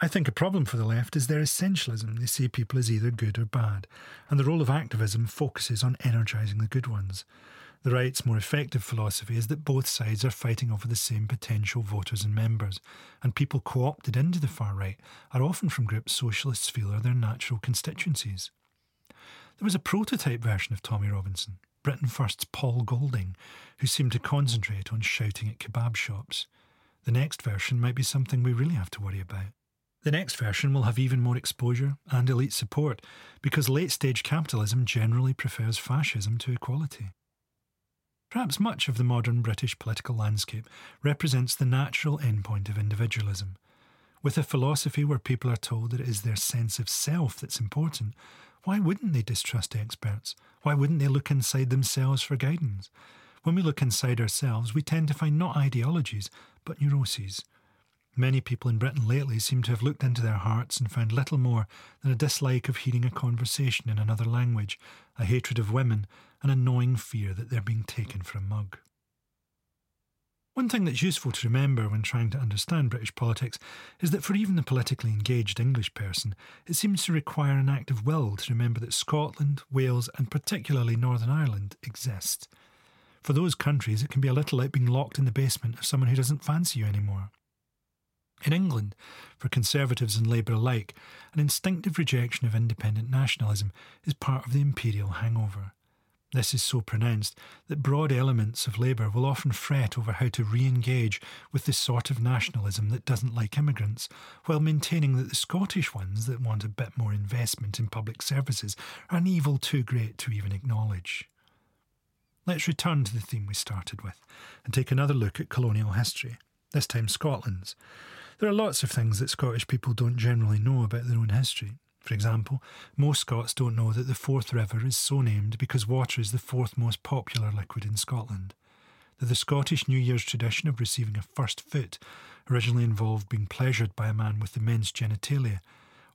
I think a problem for the left is their essentialism. They see people as either good or bad, and the role of activism focuses on energising the good ones. The right's more effective philosophy is that both sides are fighting over the same potential voters and members, and people co opted into the far right are often from groups socialists feel are their natural constituencies. There was a prototype version of Tommy Robinson, Britain First's Paul Golding, who seemed to concentrate on shouting at kebab shops. The next version might be something we really have to worry about. The next version will have even more exposure and elite support because late stage capitalism generally prefers fascism to equality. Perhaps much of the modern British political landscape represents the natural endpoint of individualism. With a philosophy where people are told that it is their sense of self that's important, why wouldn't they distrust experts? Why wouldn't they look inside themselves for guidance? When we look inside ourselves, we tend to find not ideologies, but neuroses. Many people in Britain lately seem to have looked into their hearts and found little more than a dislike of hearing a conversation in another language, a hatred of women, and an annoying fear that they're being taken for a mug. One thing that's useful to remember when trying to understand British politics is that for even the politically engaged English person, it seems to require an act of will to remember that Scotland, Wales, and particularly Northern Ireland exist. For those countries, it can be a little like being locked in the basement of someone who doesn't fancy you anymore. In England, for Conservatives and Labour alike, an instinctive rejection of independent nationalism is part of the imperial hangover. This is so pronounced that broad elements of Labour will often fret over how to re engage with this sort of nationalism that doesn't like immigrants, while maintaining that the Scottish ones that want a bit more investment in public services are an evil too great to even acknowledge. Let's return to the theme we started with and take another look at colonial history, this time Scotland's. There are lots of things that Scottish people don't generally know about their own history. For example, most Scots don't know that the Forth River is so named because water is the fourth most popular liquid in Scotland. That the Scottish New Year's tradition of receiving a first foot originally involved being pleasured by a man with immense genitalia,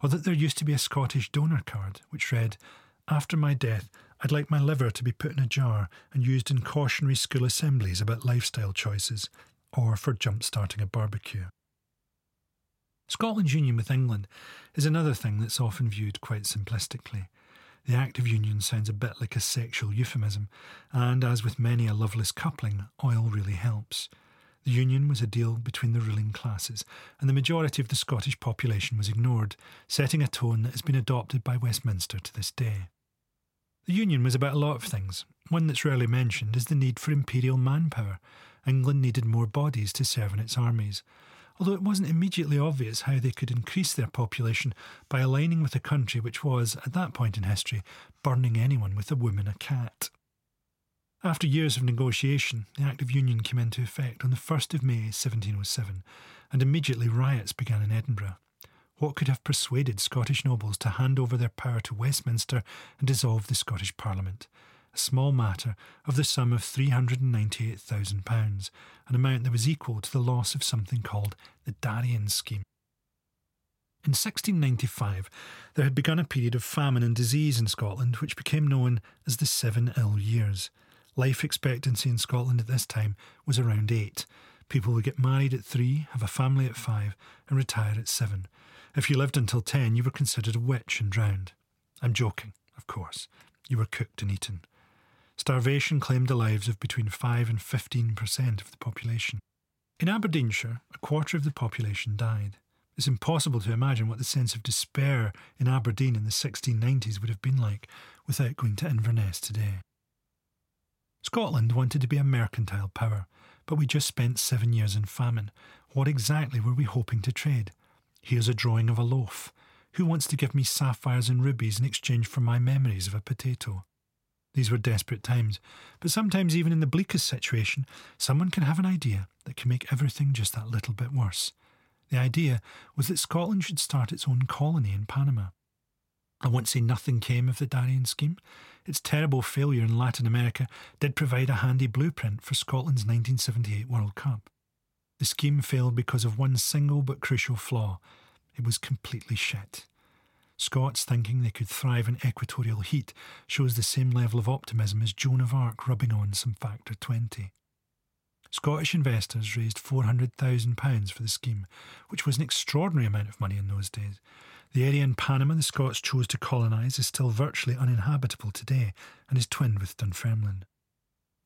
or that there used to be a Scottish donor card which read, After my death, I'd like my liver to be put in a jar and used in cautionary school assemblies about lifestyle choices, or for jump starting a barbecue. Scotland's union with England is another thing that's often viewed quite simplistically. The act of union sounds a bit like a sexual euphemism, and as with many a loveless coupling, oil really helps. The union was a deal between the ruling classes, and the majority of the Scottish population was ignored, setting a tone that has been adopted by Westminster to this day. The union was about a lot of things. One that's rarely mentioned is the need for imperial manpower. England needed more bodies to serve in its armies although it wasn't immediately obvious how they could increase their population by aligning with a country which was, at that point in history, burning anyone with a woman a cat. After years of negotiation, the Act of Union came into effect on the 1st of May 1707, and immediately riots began in Edinburgh. What could have persuaded Scottish nobles to hand over their power to Westminster and dissolve the Scottish Parliament? A small matter of the sum of £398,000, an amount that was equal to the loss of something called the Darien Scheme. In 1695, there had begun a period of famine and disease in Scotland which became known as the Seven Ill Years. Life expectancy in Scotland at this time was around eight. People would get married at three, have a family at five, and retire at seven. If you lived until ten, you were considered a witch and drowned. I'm joking, of course. You were cooked and eaten. Starvation claimed the lives of between 5 and 15% of the population. In Aberdeenshire, a quarter of the population died. It's impossible to imagine what the sense of despair in Aberdeen in the 1690s would have been like without going to Inverness today. Scotland wanted to be a mercantile power, but we just spent seven years in famine. What exactly were we hoping to trade? Here's a drawing of a loaf. Who wants to give me sapphires and rubies in exchange for my memories of a potato? These were desperate times, but sometimes, even in the bleakest situation, someone can have an idea that can make everything just that little bit worse. The idea was that Scotland should start its own colony in Panama. I won't say nothing came of the Darien scheme. Its terrible failure in Latin America did provide a handy blueprint for Scotland's 1978 World Cup. The scheme failed because of one single but crucial flaw it was completely shit. Scots thinking they could thrive in equatorial heat shows the same level of optimism as Joan of Arc rubbing on some factor 20. Scottish investors raised £400,000 for the scheme, which was an extraordinary amount of money in those days. The area in Panama the Scots chose to colonise is still virtually uninhabitable today and is twinned with Dunfermline.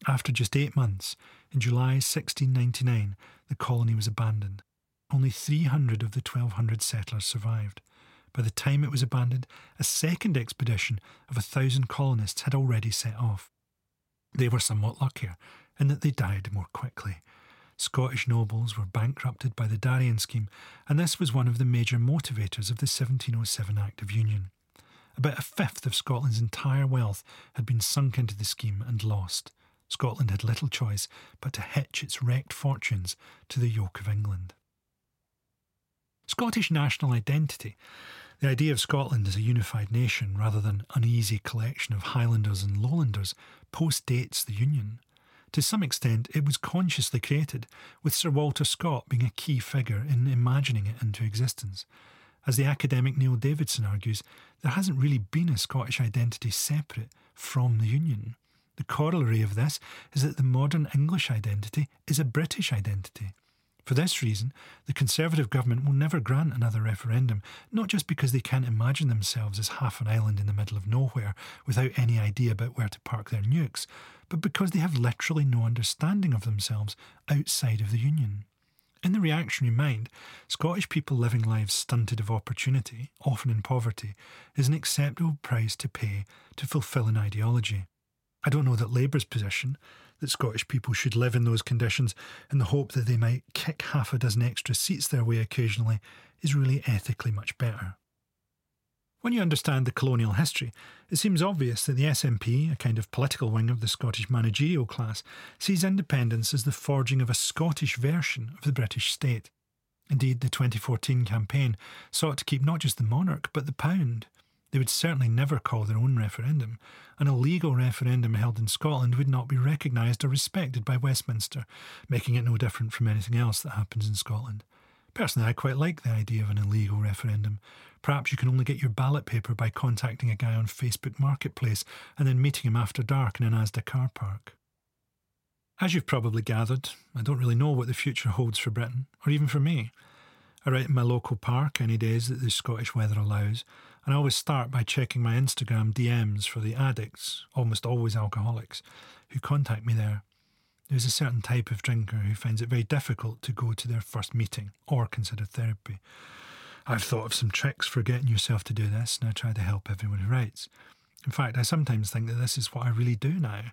After just eight months, in July 1699, the colony was abandoned. Only 300 of the 1,200 settlers survived. By the time it was abandoned, a second expedition of a thousand colonists had already set off. They were somewhat luckier in that they died more quickly. Scottish nobles were bankrupted by the Darien scheme, and this was one of the major motivators of the 1707 Act of Union. About a fifth of Scotland's entire wealth had been sunk into the scheme and lost. Scotland had little choice but to hitch its wrecked fortunes to the yoke of England. Scottish national identity the idea of Scotland as a unified nation rather than uneasy collection of Highlanders and Lowlanders postdates the Union. To some extent, it was consciously created, with Sir Walter Scott being a key figure in imagining it into existence. As the academic Neil Davidson argues, there hasn't really been a Scottish identity separate from the Union. The corollary of this is that the modern English identity is a British identity. For this reason, the Conservative government will never grant another referendum, not just because they can't imagine themselves as half an island in the middle of nowhere without any idea about where to park their nukes, but because they have literally no understanding of themselves outside of the Union. In the reactionary mind, Scottish people living lives stunted of opportunity, often in poverty, is an acceptable price to pay to fulfil an ideology. I don't know that Labour's position, that Scottish people should live in those conditions in the hope that they might kick half a dozen extra seats their way occasionally, is really ethically much better. When you understand the colonial history, it seems obvious that the SNP, a kind of political wing of the Scottish managerial class, sees independence as the forging of a Scottish version of the British state. Indeed, the 2014 campaign sought to keep not just the monarch, but the pound. They would certainly never call their own referendum. An illegal referendum held in Scotland would not be recognised or respected by Westminster, making it no different from anything else that happens in Scotland. Personally, I quite like the idea of an illegal referendum. Perhaps you can only get your ballot paper by contacting a guy on Facebook Marketplace and then meeting him after dark in an Asda car park. As you've probably gathered, I don't really know what the future holds for Britain, or even for me. I write in my local park any days that the Scottish weather allows, and I always start by checking my Instagram DMs for the addicts, almost always alcoholics, who contact me there. There's a certain type of drinker who finds it very difficult to go to their first meeting or consider therapy. I've thought of some tricks for getting yourself to do this, and I try to help everyone who writes. In fact, I sometimes think that this is what I really do now.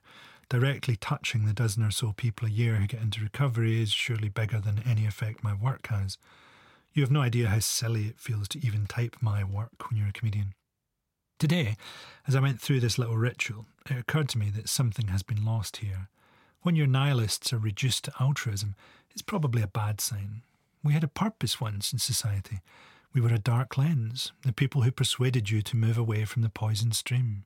Directly touching the dozen or so people a year who get into recovery is surely bigger than any effect my work has. You have no idea how silly it feels to even type my work when you're a comedian. Today, as I went through this little ritual, it occurred to me that something has been lost here. When your nihilists are reduced to altruism, it's probably a bad sign. We had a purpose once in society. We were a dark lens, the people who persuaded you to move away from the poison stream.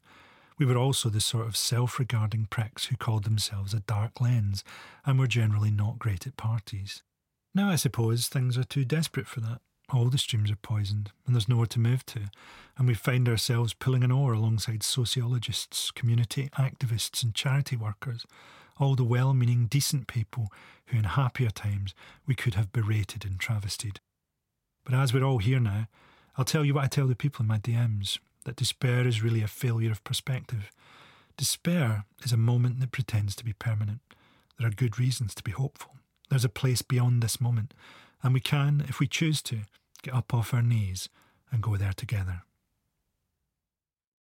We were also the sort of self regarding pricks who called themselves a dark lens and were generally not great at parties. Now, I suppose things are too desperate for that. All the streams are poisoned, and there's nowhere to move to, and we find ourselves pulling an oar alongside sociologists, community activists, and charity workers, all the well meaning, decent people who in happier times we could have berated and travestied. But as we're all here now, I'll tell you what I tell the people in my DMs. that despair is really a failure of perspective. Despair is a moment that pretends to be permanent. There are good reasons to be hopeful. There's a place beyond this moment, and we can, if we choose to, get up off our knees and go there together.